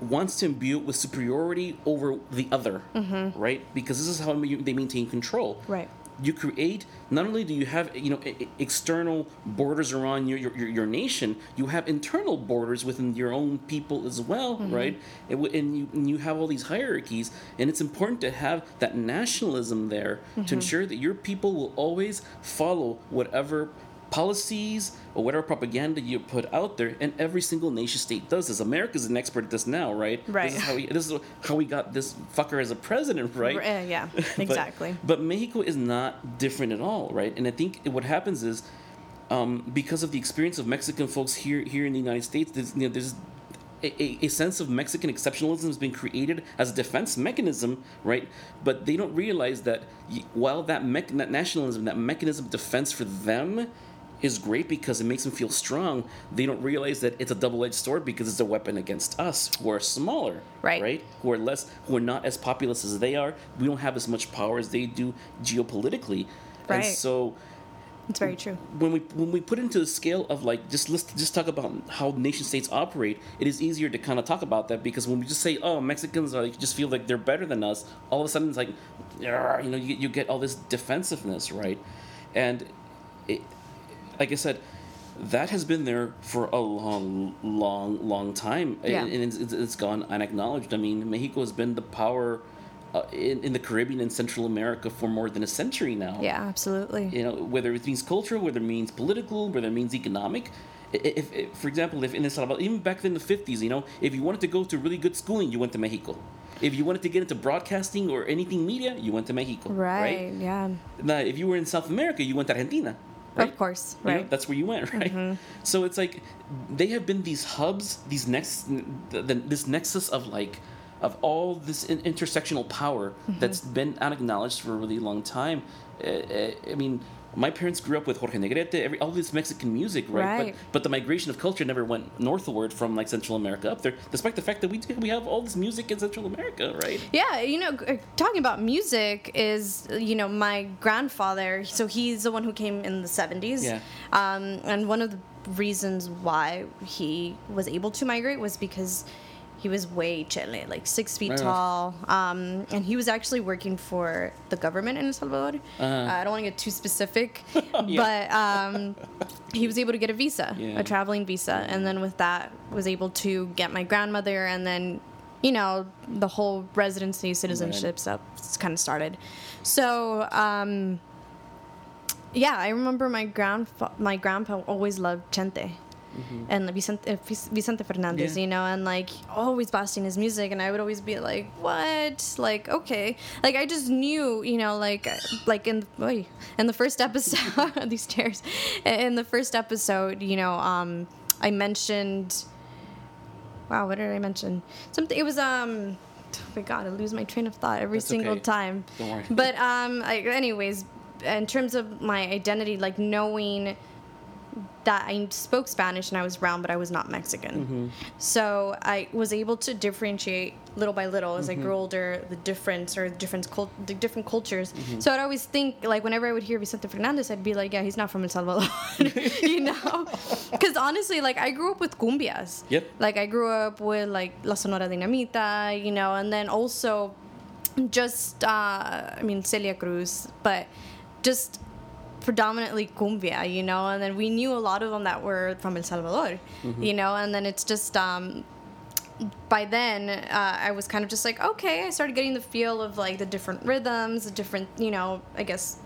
wants to imbue it with superiority over the other, mm-hmm. right? Because this is how they maintain control. Right. You create not only do you have you know external borders around your, your, your nation you have internal borders within your own people as well mm-hmm. right? And, and you and you have all these hierarchies and it's important to have that nationalism there mm-hmm. to ensure that your people will always follow whatever policies or whatever propaganda you put out there and every single nation state does this america's an expert at this now right Right. this is how we, this is how we got this fucker as a president right uh, yeah, (laughs) exactly. But, Mexico is not different at all, right? And I think what happens is um, because of the experience of Mexican folks here here in the United States, there's, you know, there's a, a, sense of Mexican exceptionalism has been created as a defense mechanism, right? But they don't realize that while that, mech- that nationalism, that mechanism of defense for them is great because it makes them feel strong, they don't realize that it's a double-edged sword because it's a weapon against us who are smaller, Right. Right? Who are less, who are not as populous as they are. We don't have as much power as they do geopolitically, Right. and so It's very true. when we when we put into the scale of like just let's just talk about how nation states operate, it is easier to kind of talk about that because when we just say oh Mexicans are like just feel like they're better than us, all of a sudden it's like you know you, you get all this defensiveness right, and it, like I said. That has been there for a long, long, long time, Yeah. and, it's, it's- gone unacknowledged. I mean, Mexico has been the power uh, in, in the Caribbean and Central America for more than a century now Yeah, absolutely. you know whether it means cultural whether it means political whether it means economic if, if for example if in El Salvador even back in the 50s you know if you wanted to go to really good schooling you went to Mexico if you wanted to get into broadcasting or anything media you went to Mexico Right, yeah. now if you were in South America you went to Argentina right Of course, You know, right. that's where you went, (laughs) right? So it's like they have been these hubs, these next, the, the, this nexus of like, of all this in, intersectional power that's been unacknowledged for a really long time. Uh, uh, I mean, my parents grew up with Jorge Negrete, every, all this Mexican music, right? Right. But, but the migration of culture never went northward from like Central America up there, despite the fact that we we have all this music in Central America, right? Yeah, you know, talking about music is, you know, my grandfather, so he's the one who came in the 70s. Yeah. Um, and one of the reasons why he was able to migrate was because he was way chile, like six feet Right. tall. Um, and he was actually working for the government in El Salvador. Uh-huh. Uh, I don't want to get too specific, (laughs) Yeah. but um, he was able to get a visa, Yeah. a traveling visa. And then with that, was able to get my grandmother and then you know, the whole residency citizenship stuff kind of started. So, um, yeah, I remember my grandfa- my grandpa always loved Chente. And Vicente, uh, Vicente Fernandez, Yeah. you know, and like always blasting his music, and I would always be like, "What? Like, okay." Like I just knew, you know, like, like in oy, in the first episode, (laughs) these stairs, in the first episode, you know, um, I mentioned wow, what did I mention? Something. It was um. Oh my god, I lose my train of thought every That's single okay. time. Don't worry. But um, I, anyways, in terms of my identity, like knowing that I spoke Spanish and I was brown, but I was not Mexican. Mm-hmm. So I was able to differentiate little by little as I Mm-hmm. grew older the difference or different cult- the different cultures. Mm-hmm. So I'd always think like whenever I would hear Vicente Fernandez, I'd be like, yeah, he's not from El Salvador, (laughs) you know? (laughs) Because honestly, like I grew up with cumbias. Yep. Like I grew up with like La Sonora Dinamita, you know, and then also just uh, I mean Celia Cruz, but just predominantly cumbia, you know, and then we knew a lot of them that were from El Salvador, you know, and then it's just um, by then uh, I was kind of just like okay, I started getting the feel of like the different rhythms, the different you know, I guess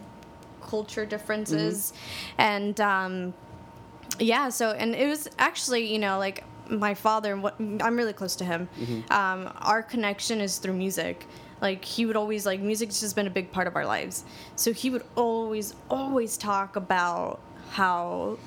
culture differences, and um, yeah, so and it was actually you know like my father. What I'm really close to him. Um, our connection is through music. Like he would always like music's just been a big part of our lives. So he would always always talk about how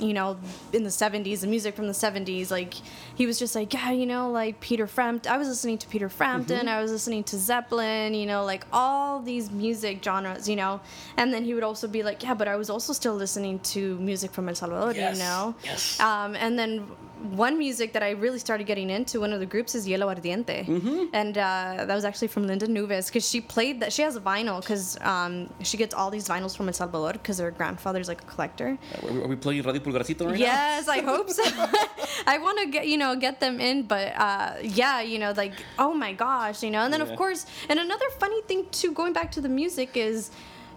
you know, in the 70s, the music from the 70s, like, he was just like, yeah, you know, like Peter Frampton. I was listening to Peter Frampton. I was listening to Zeppelin, you know, like all these music genres, you know. And then he would also be like, yeah, but I was also still listening to music from El Salvador, Yes, you know. yes. Um, and then one music that I really started getting into, one of the groups is Hielo Ardiente. Mm-hmm. And uh, that was actually from Linda Nuves because she played that. She has a vinyl because um, she gets all these vinyls from El Salvador because her grandfather's like a collector. Are we, are we playing Radio Pulgarcito right Yes, I hope so. (laughs) (laughs) I want to get you know get them in, but uh, yeah, you know, like oh my gosh, you know. And then Yeah. of course, and another funny thing too, going back to the music is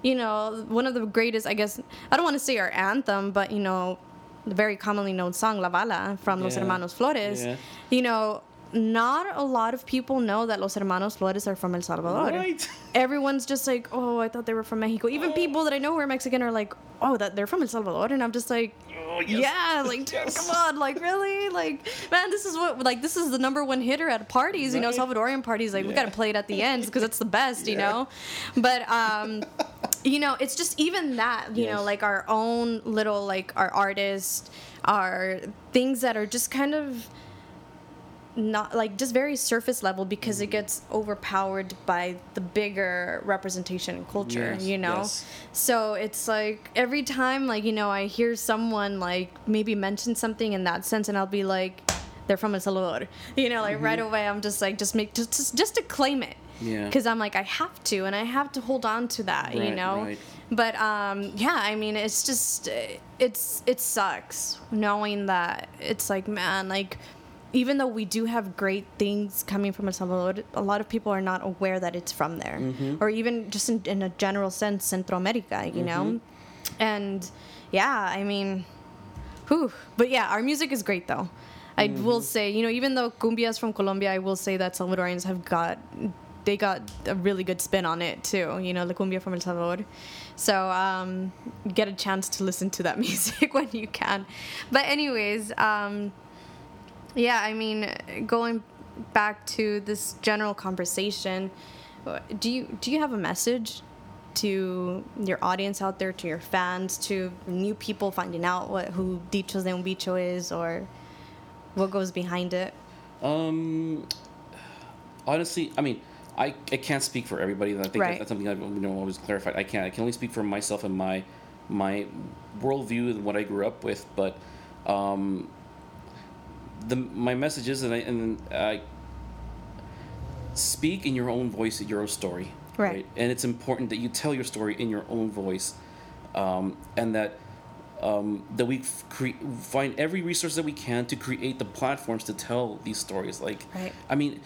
you know, one of the greatest, I guess, I don't want to say our anthem, but, you know, the very commonly known song, La Bala, from Los Hermanos Flores, Yeah. you know, not a lot of people know that Los Hermanos Flores are from El Salvador. Right. Everyone's just like, oh, I thought they were from Mexico. Even people that I know who are Mexican are like, oh, that they're from El Salvador, and I'm just like, Oh, yes. yeah, like, dude, (laughs) Yes. come on, like, really, like, man, this is what, like, this is the number one hitter at parties, you know, Salvadorian parties. Like, we gotta play it at the end because it's the best, you know. But, um, you know, it's just even that, you know, like our own little, like, our artists, our things that are just kind of not like just very surface level because it gets overpowered by the bigger representation and culture Yes, you know yes. so it's like every time like you know i hear someone like maybe mention something in that sense and i'll be like they're from el salvador (laughs) you know like right away i'm just like just make just just, just to claim it Mm-hmm. Yeah. because i'm like i have to and i have to hold on to that you know right. but um yeah i mean it's just it's it sucks knowing that it's like man like even though we do have great things coming from El Salvador, a lot of people are not aware that it's from there, Mm-hmm. or even just in, in a general sense, Central America, you know. Mm-hmm. And yeah, I mean, whew. But yeah, our music is great though. I Mm-hmm. will say, you know, even though cumbia is from Colombia, I will say that Salvadorians have got they got a really good spin on it too. You know, the cumbia from El Salvador. So um, get a chance to listen to that (laughs) music when you can. But anyways, um, yeah, I mean, going back to this general conversation, do you do you have a message to your audience out there, to your fans, to new people finding out what who Dichos de un Bicho is, or what goes behind it? Um, honestly, I mean, I, I can't speak for everybody. I think Right. that's something I've you know always clarified. I can't. I can only speak for myself and my my worldview and what I grew up with. But um, the my message is, and I and I speak in your own voice, your own story. Right. And it's important that you tell your story in your own voice, um, and that um, that we cre- find every resource that we can to create the platforms to tell these stories. Like, Right. I mean,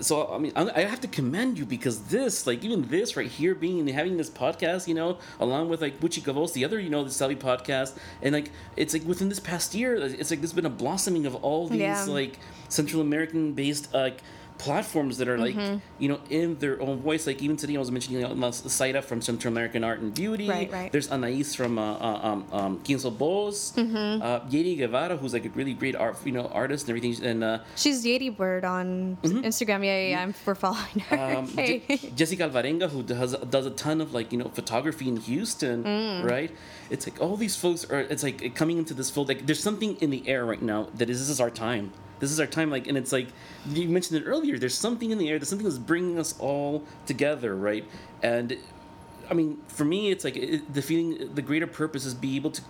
so I mean, I I have to commend you because this, like, even this right here, being having this podcast, you know, along with like Buchi Gavos, the other, you know, the Salvi podcast, and like, it's like within this past year, it's like there's been a blossoming of all these Yeah. like Central American based like platforms that are like Mm-hmm. you know in their own voice like even today i was mentioning you know, Saida from central american art and beauty Right, right. there's Anais from uh, uh, um, um, Quinzo Bos, Mm-hmm. uh, Yeri Guevara, who's like a really great art, you know, artist and everything, and uh, She's Yeti Bird on Instagram. Yeah, yeah, yeah, I'm we're following her. Mm-hmm. um, (laughs) Hey. Je- Jessica Alvarenga, who does does a ton of like you know photography in Houston, Mm. right? It's like all these folks are. It's like coming into this field. Like there's something in the air right now that is this is our time. This is our time. Like and it's like you mentioned it earlier. There's something in the air. There's something that's bringing us all together, right? And I mean, for me, it's like it, the feeling. The greater purpose is be able to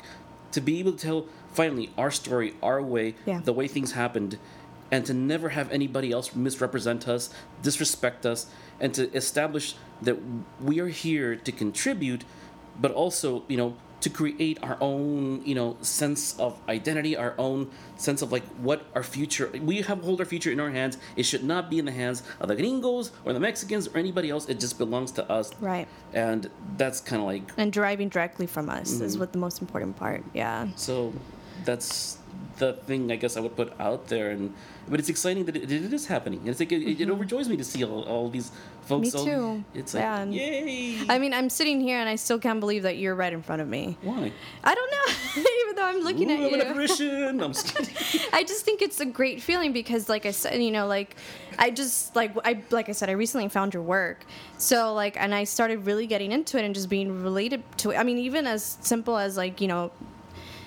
to be able to tell finally our story, our way, Yeah. the way things happened, and to never have anybody else misrepresent us, disrespect us, and to establish that we are here to contribute, but also, you know, to create our own, you know, sense of identity, our own sense of like what our future. We have hold our future in our hands. It should not be in the hands of the gringos or the Mexicans or anybody else. It just belongs to us. Right. And that's kind of like And deriving directly from us Mm-hmm. is what the most important part. Yeah. So that's the thing I guess I would put out there, and but it's exciting that it, it is happening. It's like it, it overjoys me to see all, all these folks. Mm-hmm. Me all- too. it's like Yeah, yay! I mean, I'm sitting here and I still can't believe that you're right in front of me. Why? I don't know, (laughs) even though I'm looking Ooh, at I'm an you. apparition. I'm. (laughs) I just think it's a great feeling because, like I said, you know, like I just like I like I said, I recently found your work, so like, and I started really getting into it and just being related to it. I mean, even as simple as like you know.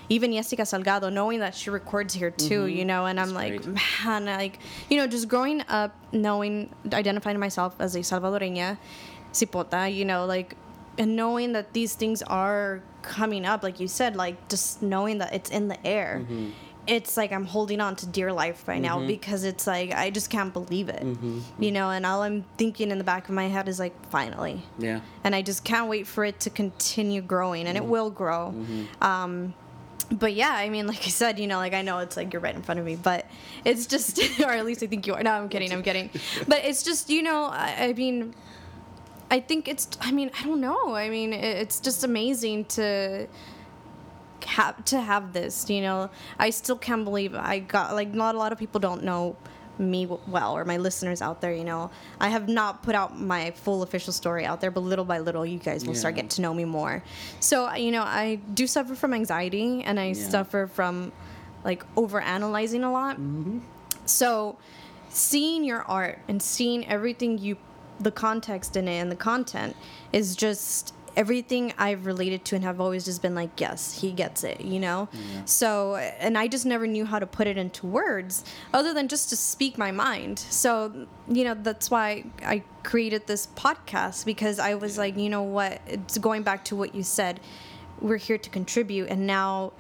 Even Jessica Salgado, knowing that she records here too, you know, and I'm like, Mm-hmm. great. man, like, you know, just growing up, knowing, identifying myself as a Salvadoreña, cipota, you know, like, and knowing that these things are coming up, like you said, like just knowing that it's in the air. Mm-hmm. It's like I'm holding on to dear life right now because it's like I just can't believe it, Mm-hmm. you know. And all I'm thinking in the back of my head is like, finally, Yeah. and I just can't wait for it to continue growing, and Mm-hmm. it will grow. Um, but yeah, I mean, like I said, you know, like I know it's like you're right in front of me, but it's just, (laughs) or at least I think you are. No, I'm kidding, I'm kidding. But it's just, you know, I, I mean, I think it's. I mean, I don't know. I mean, it- it's just amazing to have to have this. You know, I still can't believe I got like not a lot of people don't know me well or my listeners out there. You know, I have not put out my full official story out there, but little by little, you guys will start Yeah. getting to know me more. So you know, I do suffer from anxiety, and I Yeah. suffer from like over analyzing a lot. Mm-hmm. So, seeing your art and seeing everything you, the context in it and the content is just everything I've related to and have always just been like, yes, he gets it, you know? So, and I just never knew how to put it into words other than just to speak my mind. So, you know, that's why I created this podcast because I was like, you know what? It's going back to what you said. We're here to contribute, and now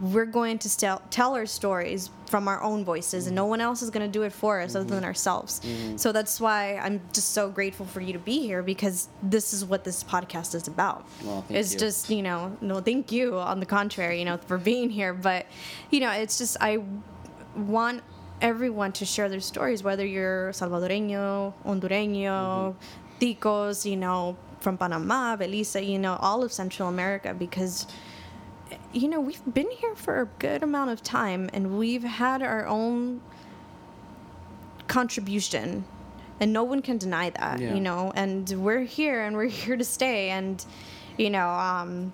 we're going to tell, tell our stories from our own voices and no mm-hmm. one else is going to do it for us other than mm-hmm. ourselves. Mm-hmm. So that's why i'm just so grateful for you to be here because this is what this podcast is about. Well, it's you. just you know no thank you on the contrary you know for being here. But you know it's just i want everyone to share their stories whether you're salvadoreño hondureño ticos you know from panama belize you know all of central america because you know, we've been here for a good amount of time and we've had our own contribution and no one can deny that, Yeah. you know, and we're here and we're (laughs) here to stay and you know, um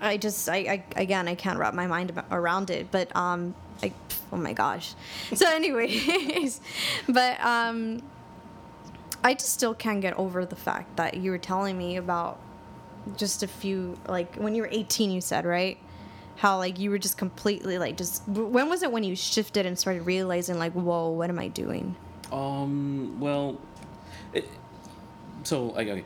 I just I, I again I can't wrap my mind around it, but um I oh my gosh. So (laughs) anyways, but um I just still can't get over the fact that you were telling me about just a few like when you were 18 you said right how like you were just completely like just when was it when you shifted and started realizing like whoa what am i doing Um. Well, it, so like okay,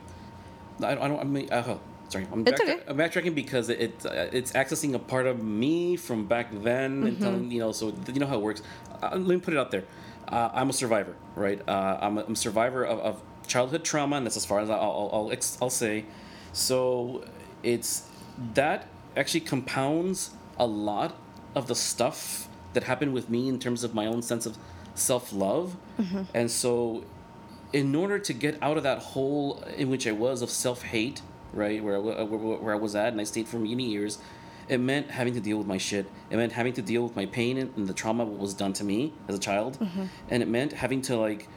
I, I don't. I mean, uh, sorry. I'm, It's back, okay. I'm backtracking because it, it uh, it's accessing a part of me from back then and telling you know. So you know how it works. Uh, let me put it out there. Uh, I'm a survivor, right? Uh, I'm, a, I'm a survivor of, of childhood trauma, and that's as far as I'll I'll, I'll, ex- I'll say. So it's that actually compounds a lot of the stuff that happened with me in terms of my own sense of self love. Mm-hmm. And so, in order to get out of that hole in which I was of self hate, right, where I, where, where I was at, and I stayed for many years, it meant having to deal with my shit. It meant having to deal with my pain and, and the trauma what was done to me as a child, mm-hmm. and it meant having to like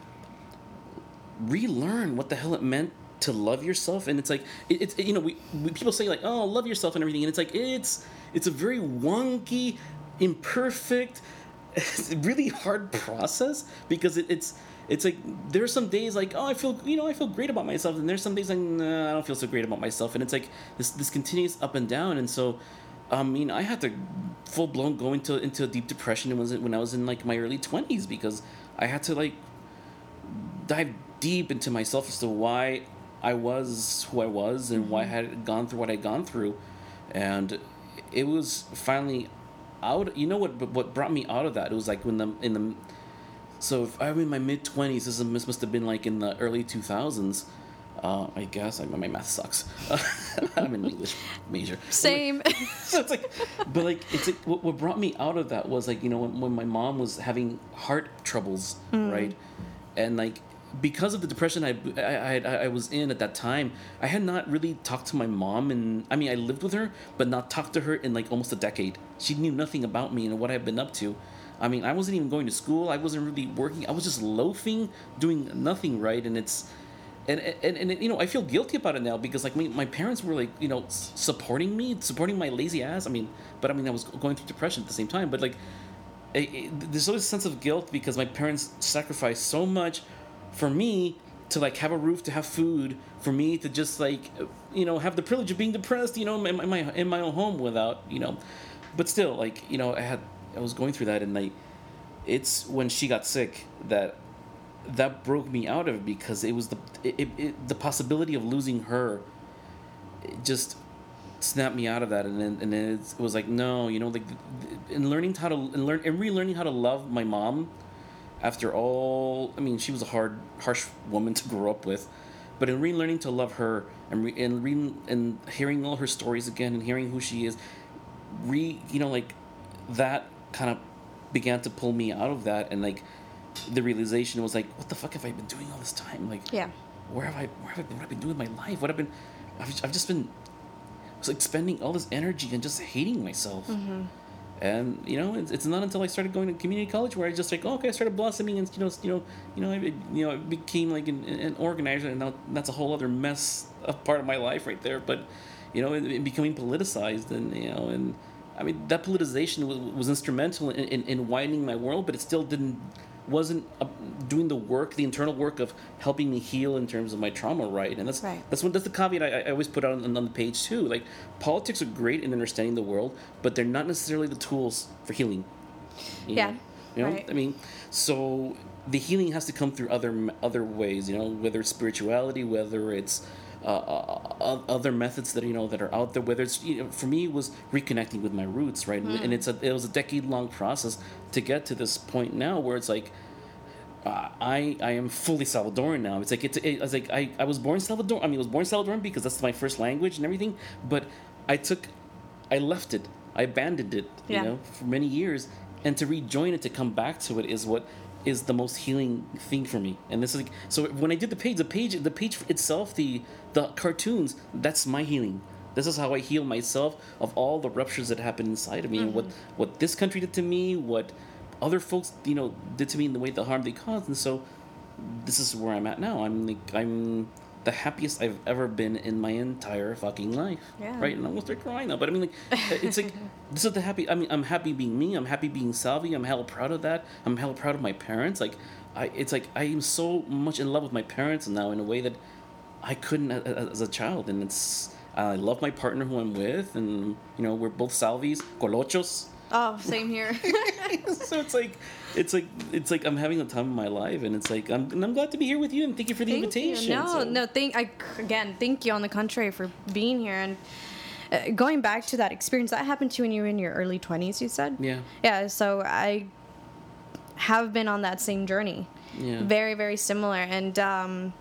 relearn what the hell it meant to love yourself and it's like it, it's you know we, we people say like oh love yourself and everything and it's like it's it's a very wonky imperfect (laughs) really hard process because it, it's it's like there are some days like oh I feel you know I feel great about myself and there's some days like nah, I don't feel so great about myself and it's like this this continuous up and down and so um, I mean I had to full blown go into into a deep depression when when I was in like my early 20s because I had to like dive deep into myself as to why I was who I was and why I had gone through what I'd gone through, and it was finally out. You know what? What brought me out of that? It was like when the in the. So if I'm in my mid twenties, this, is- this must have been like in the early two thousands. Uh, I guess I, my math sucks. (laughs) I'm an English major. same (laughs) so it's like, but like it's like what, what brought me out of that was like you know when, when my mom was having heart troubles, right, and like because of the depression I, I I I was in at that time, I had not really talked to my mom, and I mean I lived with her, but not talked to her in like almost a decade. She knew nothing about me and what I've been up to. I mean, I wasn't even going to school. I wasn't really working. I was just loafing, doing nothing right, and it's and, and and you know I feel guilty about it now because like my, my parents were like you know supporting me supporting my lazy ass I mean but I mean I was going through depression at the same time but like it, it- there's always a sense of guilt because my parents sacrificed so much for me to like have a roof to have food for me to just like you know have the privilege of being depressed you know in my, in my own home without you know. But still like you know I had I was going through that and like it's when she got sick that that broke me out of it because it was the it, it, the possibility of losing her just snapped me out of that. And then and then it was like no you know like in learning how to and learn and relearning how to love my mom after all I mean she was a hard harsh woman to grow up with. But in relearning to love her and re, and re, and hearing all her stories again and hearing who she is re you know like that kind of began to pull me out of that. And like the realization was like what the fuck have i been doing all this time? Like yeah. where have I, where have I been, what have I been doing with my life? What have been, I've, I've just been, was like spending all this energy and just hating myself. Mm-hmm. And you know, it's, it's not until I started going to community college where I just like, oh, okay, I started blossoming, and you know, you know, you know, I, you know, I became like an, an organizer, and that's a whole other mess of part of my life right there. But you know, it, it becoming politicized, and you know, and I mean, that politicization was, was instrumental in, in, in widening my world, but it still didn't wasn't uh, doing the work, the internal work of helping me heal in terms of my trauma, right? And that's Right. that's what that's the caveat I, I always put out on, on the page too. Like politics are great in understanding the world, but they're not necessarily the tools for healing. you Yeah, know? you know. right. I mean, so the healing has to come through other other ways. You know, whether it's spirituality, whether it's uh, uh, uh, other methods that you know that are out there. Whether it's you know, for me, it was reconnecting with my roots, right? And, and it's a it was a decade long process to get to this point now where it's like uh, I I am fully Salvadoran now. It's like it's it, it's like I, I was born Salvador. I mean, I was born Salvadoran because that's my first language and everything. But I took, I left it. I abandoned it. You know, for many years, and to rejoin it, to come back to it, is what is the most healing thing for me. And this is like so when I did the page, the page, the page itself, the the cartoons, that's my healing. This is how I heal myself of all the ruptures that happened inside of me, and what mm-hmm. what this country did to me, what other folks you know did to me in the way the harm they caused, and so this is where I'm at now. I'm like I'm the happiest I've ever been in my entire fucking life. Yeah. Right, and I'm almost start crying now. But I mean, like, (laughs) it's like this is the happy. I mean, I'm happy being me. I'm happy being Salvi. I'm hella proud of that. I'm hella proud of my parents. Like, I it's like I am so much in love with my parents now in a way that I couldn't as a child, and it's. I love my partner who I'm with, and you know we're both Salvis, colochos. Oh, same here. (laughs) so it's like, it's like, it's like I'm having the time of my life, and it's like I'm, and I'm glad to be here with you, and thank you for the thank invitation. you. No, So- no, thank I again, thank you on the contrary for being here and uh, going back to that experience that happened to you when you were in your early 20s, you said? Yeah. Yeah, so I have been on that same journey. Yeah. Very, very similar. And um,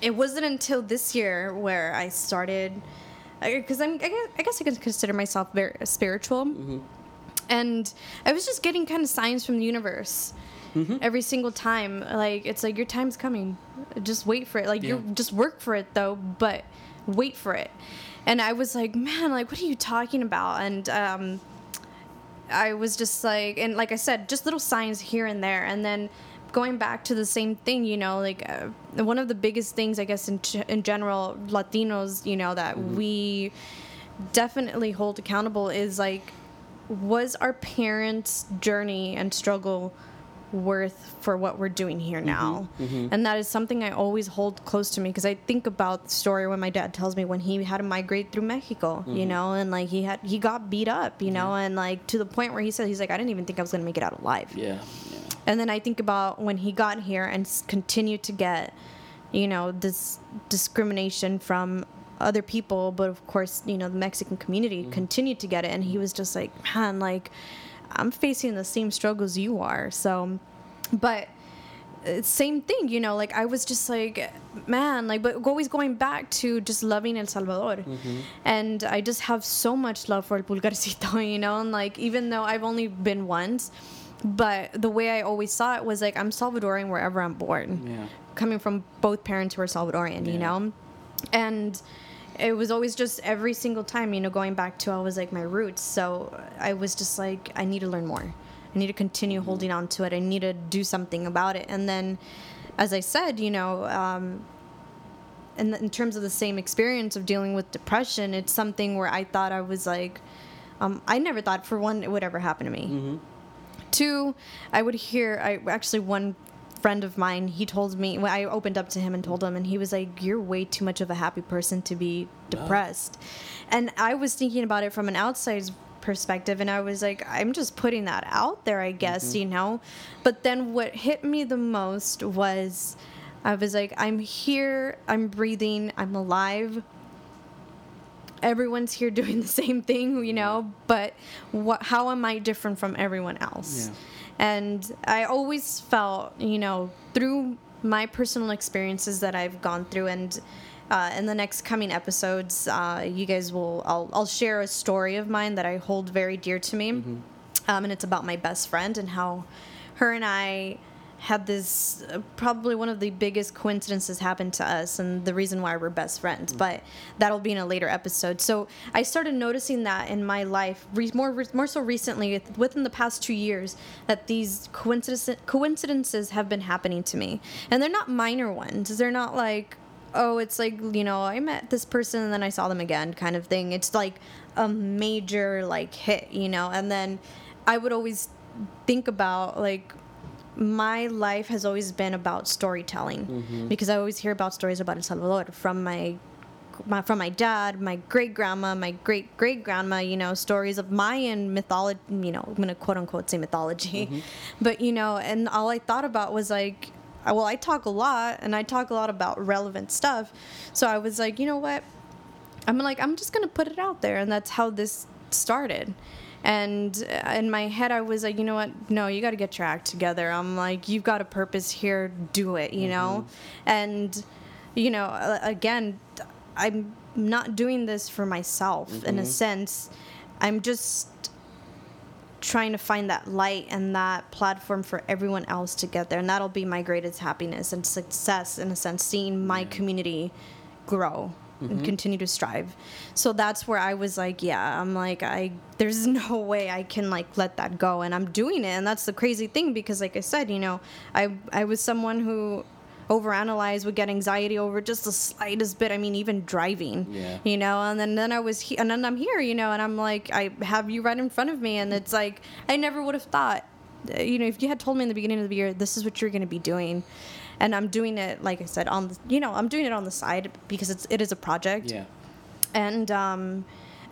it wasn't until this year where I started, because I'm, I guess, I guess I can consider myself very spiritual. Mm-hmm. And I was just getting kind of signs from the universe Mm-hmm. every single time. Like, it's like, your time's coming. Just wait for it. Like, Yeah. you just work for it, though, but wait for it. And I was like, man, like, what are you talking about? And, um, I was just like, and like I said, just little signs here and there, and then going back to the same thing, you know, like uh, one of the biggest things, I guess, in g- in general, Latinos, you know, that we definitely hold accountable is like, was our parents' journey and struggle worth for what we're doing here mm-hmm. now? Mm-hmm. And that is something i always hold close to me because i think about the story when my dad tells me when he had to migrate through mexico you mm-hmm. know and like he had he got beat up you know and like to the point where he said he's like i didn't even think i was gonna make it out alive. Yeah. yeah. and then I think about when he got here and continued to get, you know, this discrimination from other people, but of course, you know, the Mexican community continued to get it. And he was just like, man, like, I'm facing the same struggles you are. So, but uh, same thing, you know, like I was just like, man, like, but always going back to just loving El Salvador. And I just have so much love for El Pulgarcito, (laughs) you know, and like, even though I've only been once, but the way I always saw it was like, I'm Salvadorian wherever I'm born, Yeah. coming from both parents who are Salvadorian, you know? And it was always just every single time, you know, going back to always like my roots. So I was just like, I need to learn more. I need to continue holding on to it. I need to do something about it. And then, as I said, you know, um, in, in terms of the same experience of dealing with depression, it's something where I thought I was like, um, I never thought for one it would ever happen to me. Two, I would hear. I actually one friend of mine. He told me when I opened up to him and told him, and he was like, "You're way too much of a happy person to be depressed." And I was thinking about it from an outside perspective, and I was like, "I'm just putting that out there, I guess, mm-hmm. you know." But then what hit me the most was. I was like, I'm here, I'm breathing, I'm alive. Everyone's here (laughs) doing the same thing, you mm-hmm. know, but what, how am I different from everyone else? Yeah. And I always felt, you know, through my personal experiences that I've gone through, and uh, in the next coming episodes, uh, you guys will, I'll, I'll share a story of mine that I hold very dear to me. Um, and it's about my best friend and how her and I had this uh, probably one of the biggest coincidences happen to us and the reason why we're best friends but that'll be in a later episode. So i started noticing that in my life re- more re- more so recently within the past two years that these coincidences coincidences have been happening to me. And they're not minor ones. They're not like oh it's like you know i met this person and then i saw them again kind of thing. It's like a major like hit you know? And then i would always think about like my life has always been about storytelling mm-hmm. because I always hear about stories about El Salvador from my, my from my dad, my great grandma, my great great grandma. You know, stories of Mayan mythology. You know, I'm gonna quote unquote say mythology, mm-hmm. (laughs) but you know, and all I thought about was like, well, I talk a lot and I talk a lot about relevant stuff, so I was like, you know what, I'm like, I'm just gonna put it out there, and that's how this started. And in my head, I was like, you know what? No, you got to get your act together. I'm like, you've got a purpose here. Do it, you know? Mm-hmm. And, you know, again, I'm not doing this for myself in a mm-hmm. sense. I'm just trying to find that light and that platform for everyone else to get there. And that'll be my greatest happiness and success, in a sense, seeing my community grow and mm-hmm. continue to strive. So that's where I was like, yeah, I'm like, I, there's (laughs) no way I can like let that go. And I'm doing it. And that's the crazy thing because, like I said, you know, I, I was someone who, overanalyze would get anxiety over just the slightest bit i mean even driving Yeah. you know and then then i was he- and then i'm here you know and i'm like i have you right in front of me and it's like i never would have thought you know if you had told me in the beginning of the year this is what you're going to be doing and i'm doing it like i said on the you know i'm doing it on the side because it's it is a project. Yeah. and um,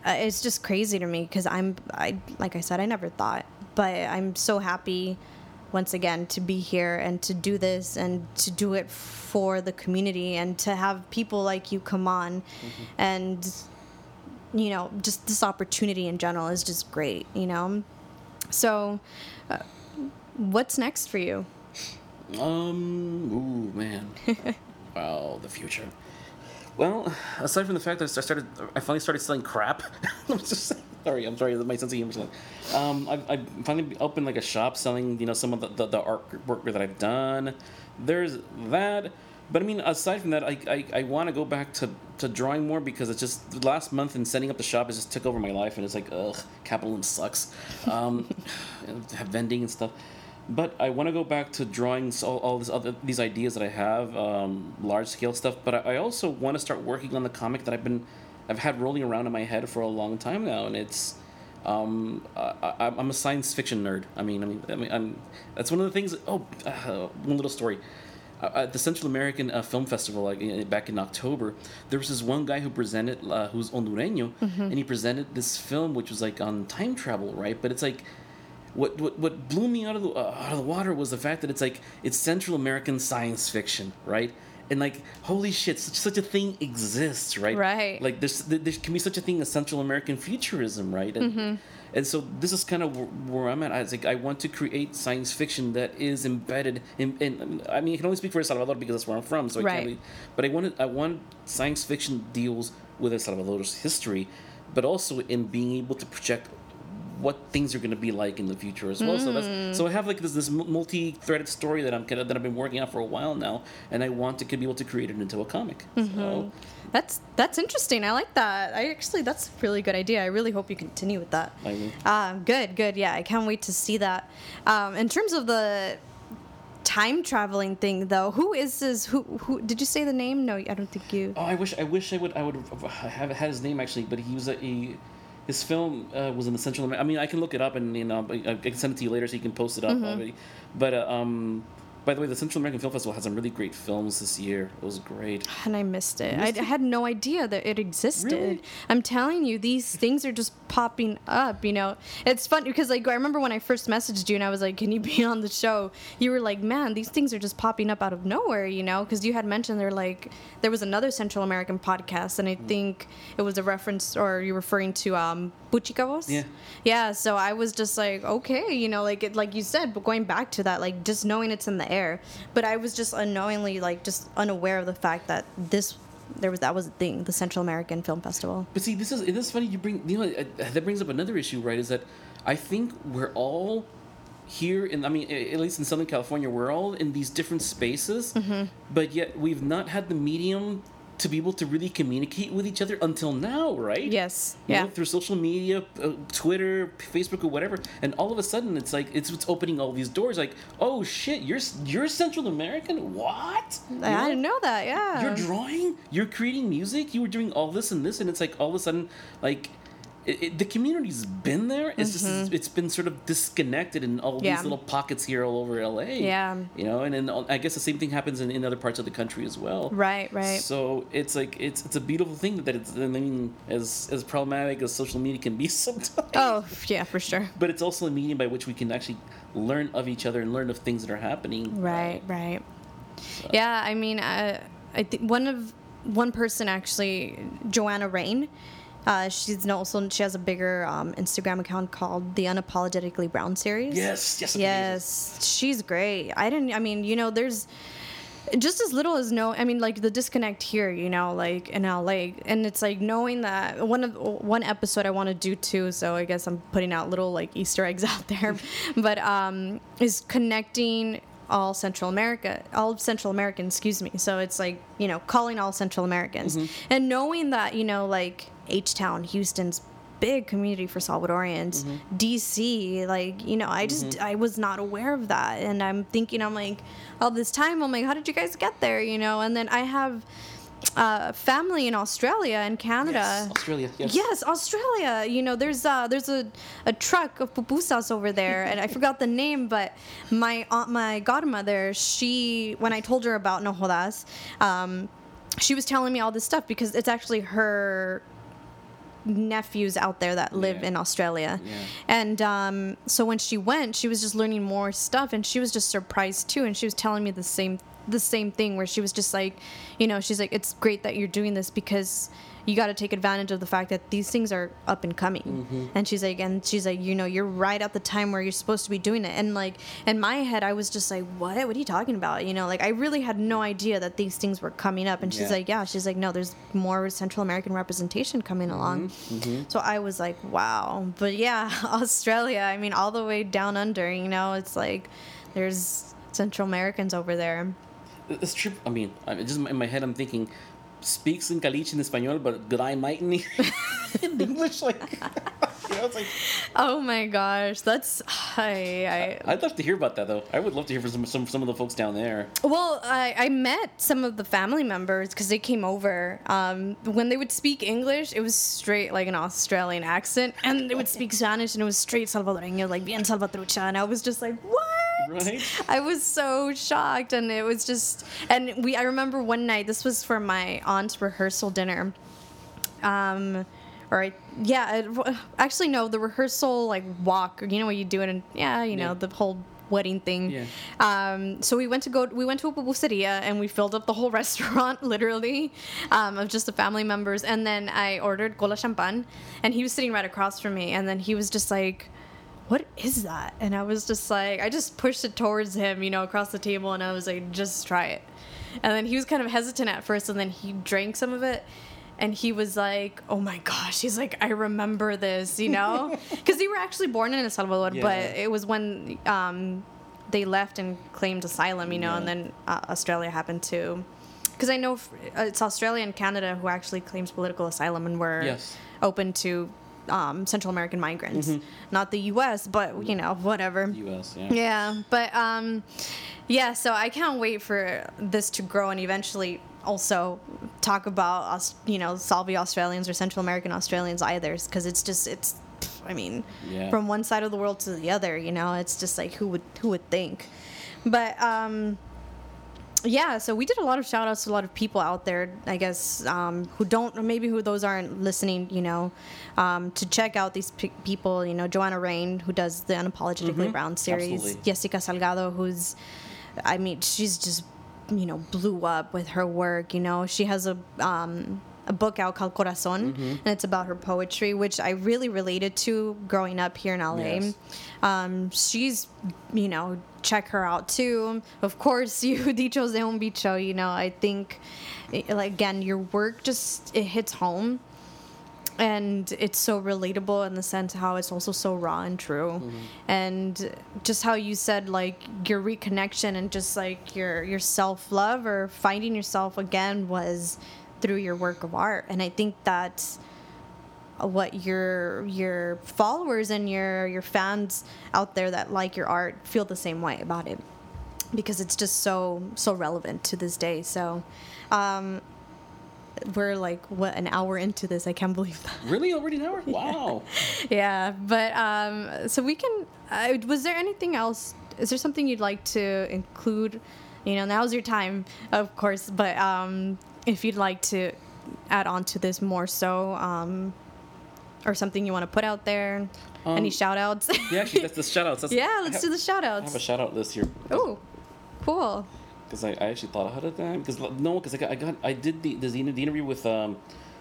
uh, it's just crazy to me because I'm I like I said I never thought, but I'm so happy once again to be here and to do this and to do it for the community and to have people like you come on. And you know just this opportunity in general is just great you know? So uh, what's next for you Um. Ooh, man. (laughs) wow, the future. Well, aside from the fact that I started, I finally started selling crap. (laughs) I'm just sorry. I'm sorry. My sense of humor. like- Um, I, I finally opened like a shop selling, you know, some of the, the, the artwork that I've done. There's that. But I mean, aside from that, I, I, I want to go back to, to drawing more because it's just last month and setting up the shop has just took over my life and it's like ugh, capitalism sucks. Um, (laughs) have vending and stuff. But I want to go back to drawing s- all, all this other these ideas that I have, um, large scale stuff. But I, I also want to start working on the comic that I've been, I've had rolling around in my head for a long time now, and it's, um, I, I, I'm a science fiction nerd. I mean, I mean, I mean, I'm, that's one of the things. Oh, uh, one little story. Uh, At the Central American uh, Film Festival, like back in October, there was this one guy who presented, uh, who's Hondureño, and he presented this film which was like on time travel, right? But it's like what what what blew me out of the uh, out of the water was the fact that it's like it's Central American science fiction, right? And like, holy shit, such such a thing exists, right? Right. Like, there's there can be such a thing as Central American futurism, right? And, and so this is kind of where, where I'm at. I was like, I want to create science fiction that is embedded in. in I mean, I can only speak for El Salvador because that's where I'm from, so I Right. can't. Really, but I wanted I want science fiction deals with El Salvador's history, but also in being able to project what things are going to be like in the future as well. So that's so I have like this this multi-threaded story that I'm kind of that I've been working on for a while now, and I want to be able to create it into a comic. So that's that's interesting i like that i actually that's a really good idea i really hope you continue with that I will. Um, good, good. Yeah, I can't wait to see that. Um, in terms of the time traveling thing, though, who is this? Who, who did you say the name? No, I don't think you. Oh, I wish I wish I would I would have had his name actually, but he was a. he- his film uh, was in the Central. Amer- I mean, I can look it up and you know I I can send it to you later so you can post it up. already. But uh, um, by the way, the Central American Film Festival had some really great films this year. It was great. And I missed it. missed I, it? had no idea that it existed. Really? I'm telling you, these things are just popping up. You know, it's fun because like I remember when I first messaged you and I was like, "Can you be (laughs) on the show?" You were like, "Man, these things are just popping up out of nowhere." You know, because you had mentioned they're like there was another Central American podcast, and I Mm. think it was a reference or you're referring to um, Buchicavos. Yeah. Yeah. So I was just like, okay, you know, like it, like you said, but going back to that, like just knowing it's in the air. But I was just unknowingly like just unaware of the fact that this there was that was a thing, the Central American Film Festival. But see, this is it is funny. You bring you know uh, that brings up another issue, right? Is that I think we're all here in I mean at least in Southern California we're all in these different spaces, Mm-hmm. but yet we've not had the medium to be able to really communicate with each other until now, right? Yes. You Yeah. know, through social media, uh, Twitter, Facebook, or whatever, and all of a sudden it's like it's it's opening all these doors. Like, oh shit, you're you're Central American? What? You I didn't know that. Yeah. You're drawing. You're creating music. You were doing all this and this, and it's like all of a sudden, like. It, it, the community's been there. It's just it's been sort of disconnected in all Mm-hmm. Yeah. these little pockets here all over LA. Yeah. you know, and then I guess the same thing happens in, in other parts of the country as well. Right. Right. So it's like it's it's a beautiful thing that it's I mean as as problematic as social media can be (laughs) sometimes. oh yeah, for sure. But it's also a medium by which we can actually learn of each other and learn of things that are happening. Right, right. Yeah, I mean, uh, I think one of one person actually, Joanna Rain. Uh, she's also she has a bigger um, Instagram account called the Unapologetically Brown series. Yes, yes, yes, she's great. I didn't. I mean, you know, there's just as little as no. I mean, like the disconnect here, you know, like in LA, and it's like knowing that one of one episode I want to do too. So I guess I'm putting out little like Easter eggs (laughs) out there, but um, is connecting all Central America, all Central Americans, excuse me. So it's like you know, calling all Central Americans, and knowing that you know, like H Town, Houston's big community for Salvadorians. DC, like, you know, I just I was not aware of that. And I'm thinking I'm like all this time I'm like how did you guys get there, you know? And then I have uh, family in Australia and Canada. Yes, Australia. Yes. Yes, Australia. You know, there's uh, there's a, a truck of pupusas over there, and I (laughs) forgot the name, but my aunt, my godmother, she when I told her about No Jodas, um, she was telling me all this stuff because it's actually her nephews out there that live Yeah. in Australia. Yeah. And um, so when she went, she was just learning more stuff, and she was just surprised too. And she was telling me the same the same thing, where she was just like, you know, she's like, it's great that you're doing this because you got to take advantage of the fact that these things are up and coming. Mm-hmm. And she's like, and she's like, you know, you're right at the time where you're supposed to be doing it. And like in my head, I was just like, what? What are you talking about? You know, like I really had no idea that these things were coming up. And she's Yeah. like, yeah, she's like, no, there's more Central American representation coming along. Mm-hmm. So I was like, wow. But yeah, (laughs) Australia, I mean, all the way down under, you know, it's like there's Central Americans over there. It's true. I mean, just in my head, I'm thinking, speaks in Caliche in Espanol, but G'day mate in (laughs) in English. Like, (laughs) you know, it's like Oh my gosh, that's I, I I'd love to hear about that though. I would love to hear from some some, some of the folks down there. Well, I, I met some of the family members because they came over. Um, when they would speak English, it was straight like an Australian accent, and they would speak Spanish, and it was straight Salvadoreño, like bien Salvatrucha, and I was just like, what? (laughs) Right? I was so shocked, and it was just, and we. I remember one night. This was for my aunt's rehearsal dinner. Um, or I, yeah, it, actually no, the rehearsal like walk, you know what you do it, and yeah, you know Yeah. the whole wedding thing. Yeah. Um, so we went to go. We went to a pupuseria and we filled up the whole (laughs) restaurant, literally, um, of just the family members. And then I ordered cola champagne, and he was sitting right across from me. And then he was just like, "What is that?" And I was just like, I just pushed it towards him, you know, across the table, and I was like, "Just try it." And then he was kind of hesitant at first, and then he drank some of it. And he was like, "Oh my gosh!" He's like, "I remember this," you know, (laughs) because they were actually born in El Salvador, Yeah. but it was when um, they left and claimed asylum, you know, and then uh, Australia happened to. Because I know uh, it's Australia and Canada who actually claims political asylum and were Yes. open to um, Central American migrants, Mm-hmm. not the U.S., but you know, whatever. U.S. Yeah. Yeah, but um, yeah. So I can't wait for this to grow and eventually also talk about us, you know, Salvi Australians or Central American Australians either, because it's just it's. I mean, Yeah. from one side of the world to the other, you know, it's just like who would who would think, but um, yeah. So we did a lot of shout outs to a lot of people out there, I guess, um, who don't or maybe who those aren't listening, you know, um, to check out these pe- people. You know, Joanna Rain, who does the Unapologetically Brown series, Absolutely. Yesika Salgado, who's, I mean, she's just, you know, blew up with her work. You know, she has a um, a book out called Corazon, and it's about her poetry, which I really related to growing up here in LA. Yes. Um, she's, you know, check her out too. Of course, (laughs) you Dichos de un Bicho, you know, I think, like, again, your work just, it hits home. and it's so relatable in the sense how it's also so raw and true and just how you said like your reconnection and just like your your self-love or finding yourself again was through your work of art. And i think that's what your your followers and your your fans out there that like your art feel the same way about it. Because it's just so so relevant to this day. So um we're like what an hour into this. I can't believe that. Really, already an hour? (laughs) Wow. yeah but um so we can uh, was there anything else? Is there something you'd like to include? You know now's your time of course but um if you'd like to add on to this more so um or something you want to put out there any Um, shout outs Yeah, actually, that's the shout outs. That's, (laughs) yeah let's I do the shout I have a outs shout out list here. oh cool because I, I actually thought ahead of time. Because no, because I got, I got I did the the, the interview with um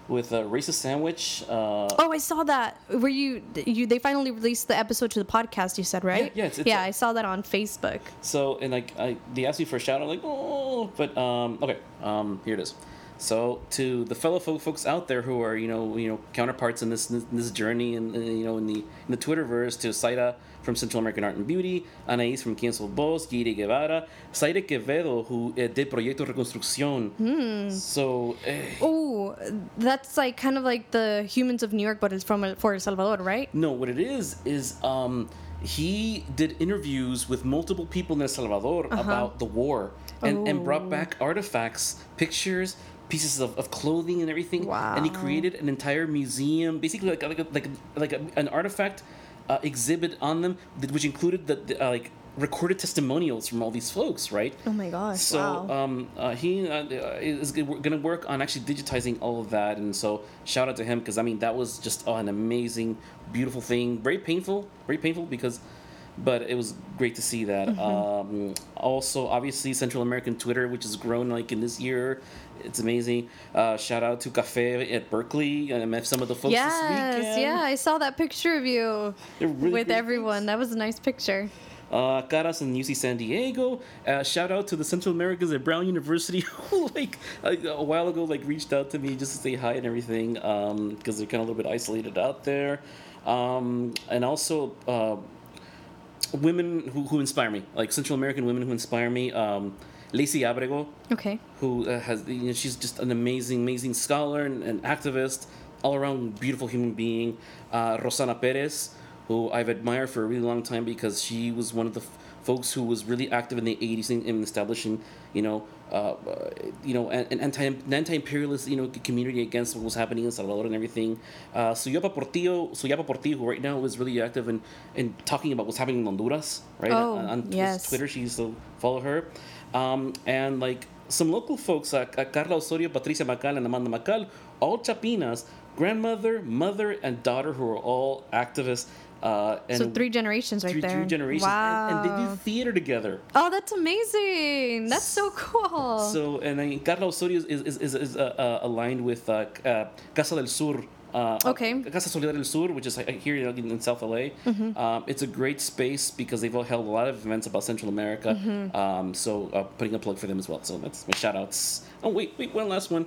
with uh, racist sandwich. Uh, Oh, I saw that. Were you you? They finally released the episode to the podcast. You said right? Yeah, yeah, it's- it's yeah. a- I saw that on Facebook. So and like I they asked me for a shout out like oh but um okay um here it is. So to the fellow folks out there who are you know you know counterparts in this in this journey and you know in the in the Twitterverse to Saida from Central American Art and Beauty, Anaís from Cancel Boss, Giri Guevara, Saida Quevedo who uh, did Proyecto Reconstrucción. Hmm. So eh, Oh, that's like kind of like the Humans of New York, but it's from for El Salvador, right? No, what it is is um, he did interviews with multiple people in El Salvador about the war and, and brought Oh. back artifacts, pictures, pieces of, of clothing and everything. And he created an entire museum, basically like like a, like, a, like a, an artifact uh, exhibit on them, that- which included the, the uh, like recorded testimonials from all these folks, right? Oh my gosh! So wow. um, uh, he uh, is going to work on actually digitizing all of that, and so shout out to him because I mean that was just oh, an amazing, beautiful thing. Very painful, very painful because, but it was great to see that. Mm-hmm. Um, also, obviously, Central American Twitter, which has grown like in this year, it's amazing. Uh, shout out to Cafe at Berkeley. I met some of the folks this yes, weekend. yeah, I saw that picture of you really with everyone. That was a nice picture. uh, Caras in UC San Diego. Uh, shout out to the Central Americans at Brown University (laughs) who, like, a, a while ago, like, reached out to me just to say hi and everything because they're kind of a little bit isolated out there. Um, and also, uh, women who, who inspire me, like Central American women who inspire me. Um, Leisy Abrego, Okay. who uh, has you know, she's just an amazing amazing scholar and, and activist all around beautiful human being uh, rosana perez who i've admired for a really long time because she was one of the f- folks who was really active in the 80s in, in establishing you know uh, you know an, an anti an anti-imperialist you know community against what was happening in salvador and everything uh, suyapa portillo suyapa portillo who right now is really active in, in talking about what's happening in honduras right Oh, on, on yes. twitter she used to follow her um, and like some local folks, uh, Carla Osorio, Patricia Macal, and Amanda Macal, all Chapinas, grandmother, mother, and daughter, who are all activists. Uh, and So three generations right three, there. three generations, Wow. and, and they do theater together. oh, that's amazing. That's so cool. So, and then Carla Osorio is, is, is, is uh, uh, aligned with uh, uh, Casa del Sur. Uh, Okay. Casa Solidaria del Sur, which is uh, here in, in South LA. Mm-hmm. Um, it's a great space because they've held a lot of events about Central America. Mm-hmm. Um, so, uh, putting a plug for them as well. So, that's my shout outs. Oh, wait, wait, one last one.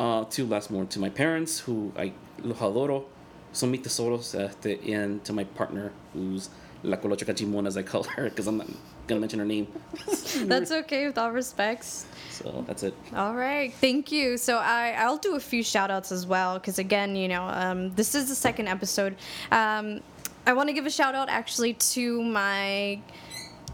Uh, two last more to my parents, who I los adoro. Son mis tesoros. Este, and to my partner, who's La Colocha Cachimbona, as I call her, because I'm not to mention her name. (laughs) that's okay with all respects. So, that's it. All right, thank you. So I I'll do a few shout outs as well because again, you know, um, this is the second episode. Um, I want to give a shout out actually to my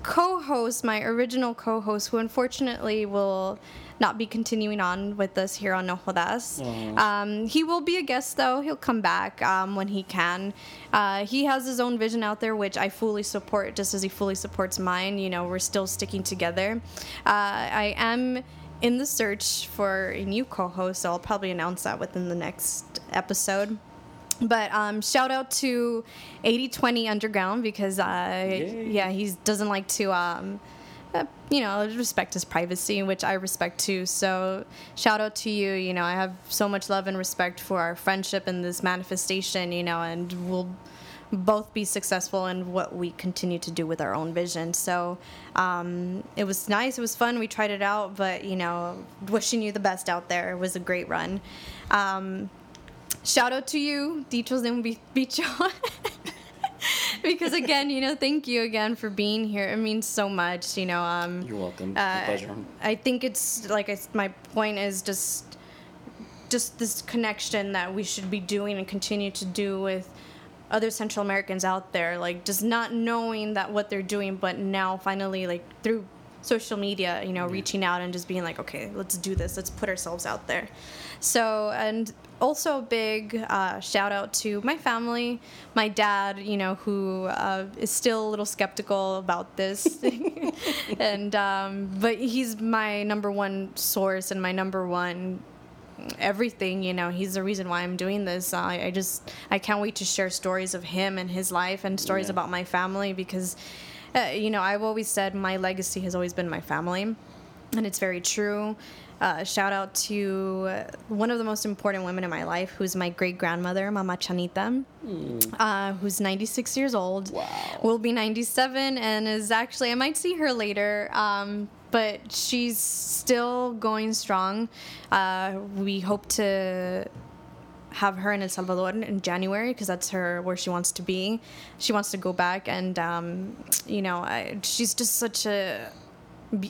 co-host, my original co-host, who unfortunately will not be continuing on with us here on No Jodas. Um, he will be a guest though. He'll come back um, when he can. Uh, he has his own vision out there, which I fully support, just as he fully supports mine. You know, we're still sticking together. Uh, I am in the search for a new co-host. So I'll probably announce that within the next episode. But um, shout out to 8020 Underground because uh, yeah, he doesn't like to um, uh, you know respect his privacy, which I respect too. So shout out to you. You know, I have so much love and respect for our friendship and this manifestation. You know, and we'll both be successful in what we continue to do with our own vision. So um, it was nice. It was fun. We tried it out, but you know, wishing you the best out there. It was a great run. Um, shout out to you, Dichos de. (laughs) (laughs) because again, you know, thank you again for being here. It means so much, you know. Um, You're welcome. uh, pleasure. I think it's like I, my point is just just this connection that we should be doing and continue to do with other Central Americans out there, like just not knowing that what they're doing, but now finally like through social media, you know, reaching out and just being like, okay, let's do this, let's put ourselves out there. So and also a big uh, shout out to my family, my dad, you know, who uh, is still a little skeptical about this, (laughs) (laughs) and um, but he's my number one source and my number one everything you know. He's the reason why i'm doing this. I, I just i can't wait to share stories of him and his life and stories Yeah. about my family because uh, you know i've always said my legacy has always been my family and it's very true uh, shout out to one of the most important women in my life who's my great grandmother mama chanita uh, who's 96 years old Wow. will be 97 and is actually i might see her later um, but she's still going strong uh, we hope to have her in El Salvador in January because that's her where she wants to be. She wants to go back, and um, you know, I, she's just such a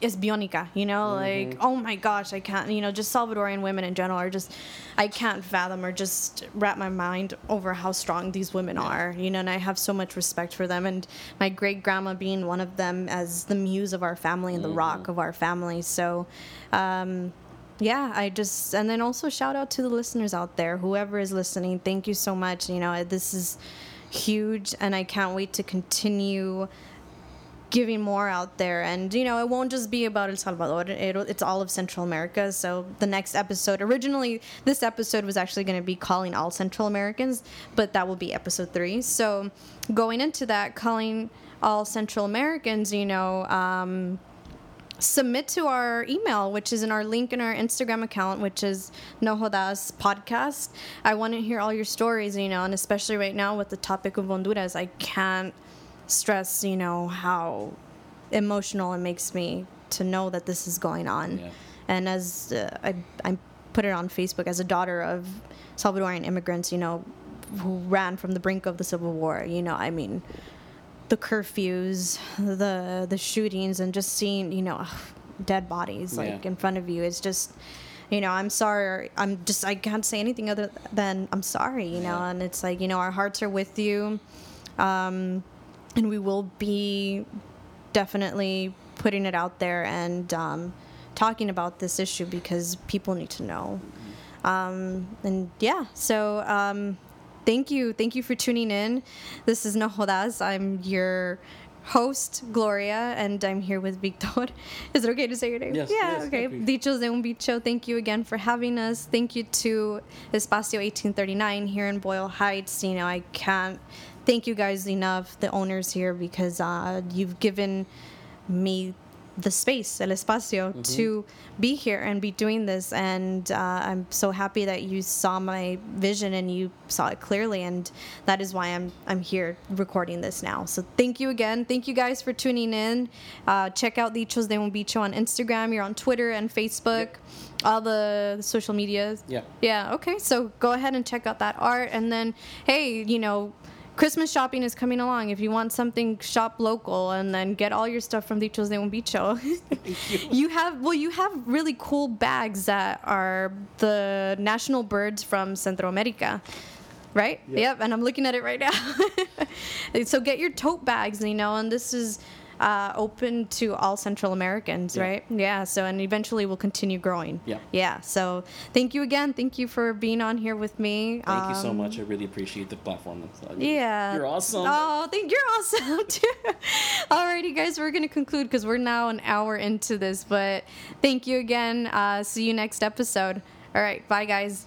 es bionica, you know, like oh my gosh, I can't, you know, just Salvadorian women in general are just, I can't fathom or just wrap my mind over how strong these women are, you know, and I have so much respect for them, and my great grandma being one of them as the muse of our family and the rock of our family, so. Um, yeah, I just and then also shout out to the listeners out there, whoever is listening. Thank you so much. You know, this is huge, and I can't wait to continue giving more out there. And you know, it won't just be about El Salvador. It's all of Central America. So the next episode, originally this episode was actually going to be calling all Central Americans, but that will be episode three. So going into that, calling all Central Americans, you know. Um, submit to our email, which is in our link in our Instagram account, which is No Jodas Podcast. I want to hear all your stories, you know, and especially right now with the topic of Honduras, I can't stress, you know, how emotional it makes me to know that this is going on. Yeah. And as uh, I, I put it on Facebook, as a daughter of Salvadorian immigrants, you know, who ran from the brink of the Civil War, you know, I mean, the curfews, the the shootings, and just seeing you know dead bodies like Yeah. in front of you is just you know I'm sorry I'm just I can't say anything other than I'm sorry you know Yeah. and it's like you know our hearts are with you um, and we will be definitely putting it out there and um, talking about this issue because people need to know. Um, and yeah so um, thank you. Thank you for tuning in. This is no jodas i'm your host gloria and i'm here with victor. (laughs) Is it okay to say your name? Yes, yeah yes, okay. dichos de un bicho thank you again for having us. Thank you to espacio 1839 here in boyle heights. You know i can't thank you guys enough the owners here because uh, you've given me the space, el espacio, Mm-hmm. to be here and be doing this. And uh, I'm so happy that you saw my vision and you saw it clearly. And that is why I'm I'm here recording this now. So thank you again. Thank you guys for tuning in. Uh, check out Dichos de un Bicho on Instagram. You're on Twitter and Facebook. All the social medias. Yeah. Yeah, okay. So go ahead and check out that art. And then, hey, you know, Christmas shopping is coming along. If you want something, shop local and then get all your stuff from Dichos de un Bicho. (laughs) you have, well, you have really cool bags that are the national birds from Centro America. Right? Yep. And I'm looking at it right now. (laughs) so get your tote bags, you know, and this is uh, open to all Central Americans, Yeah. right? Yeah. So, and eventually we'll continue growing. Yeah. Yeah. So, thank you again. Thank you for being on here with me. Thank you so Um, much. I really appreciate the platform. So, I mean, Yeah. You're awesome. Oh, thank you're awesome (laughs) too. Alrighty, guys, we're gonna conclude because we're now an hour into this. But thank you again. Uh, see you next episode. All right, bye, guys.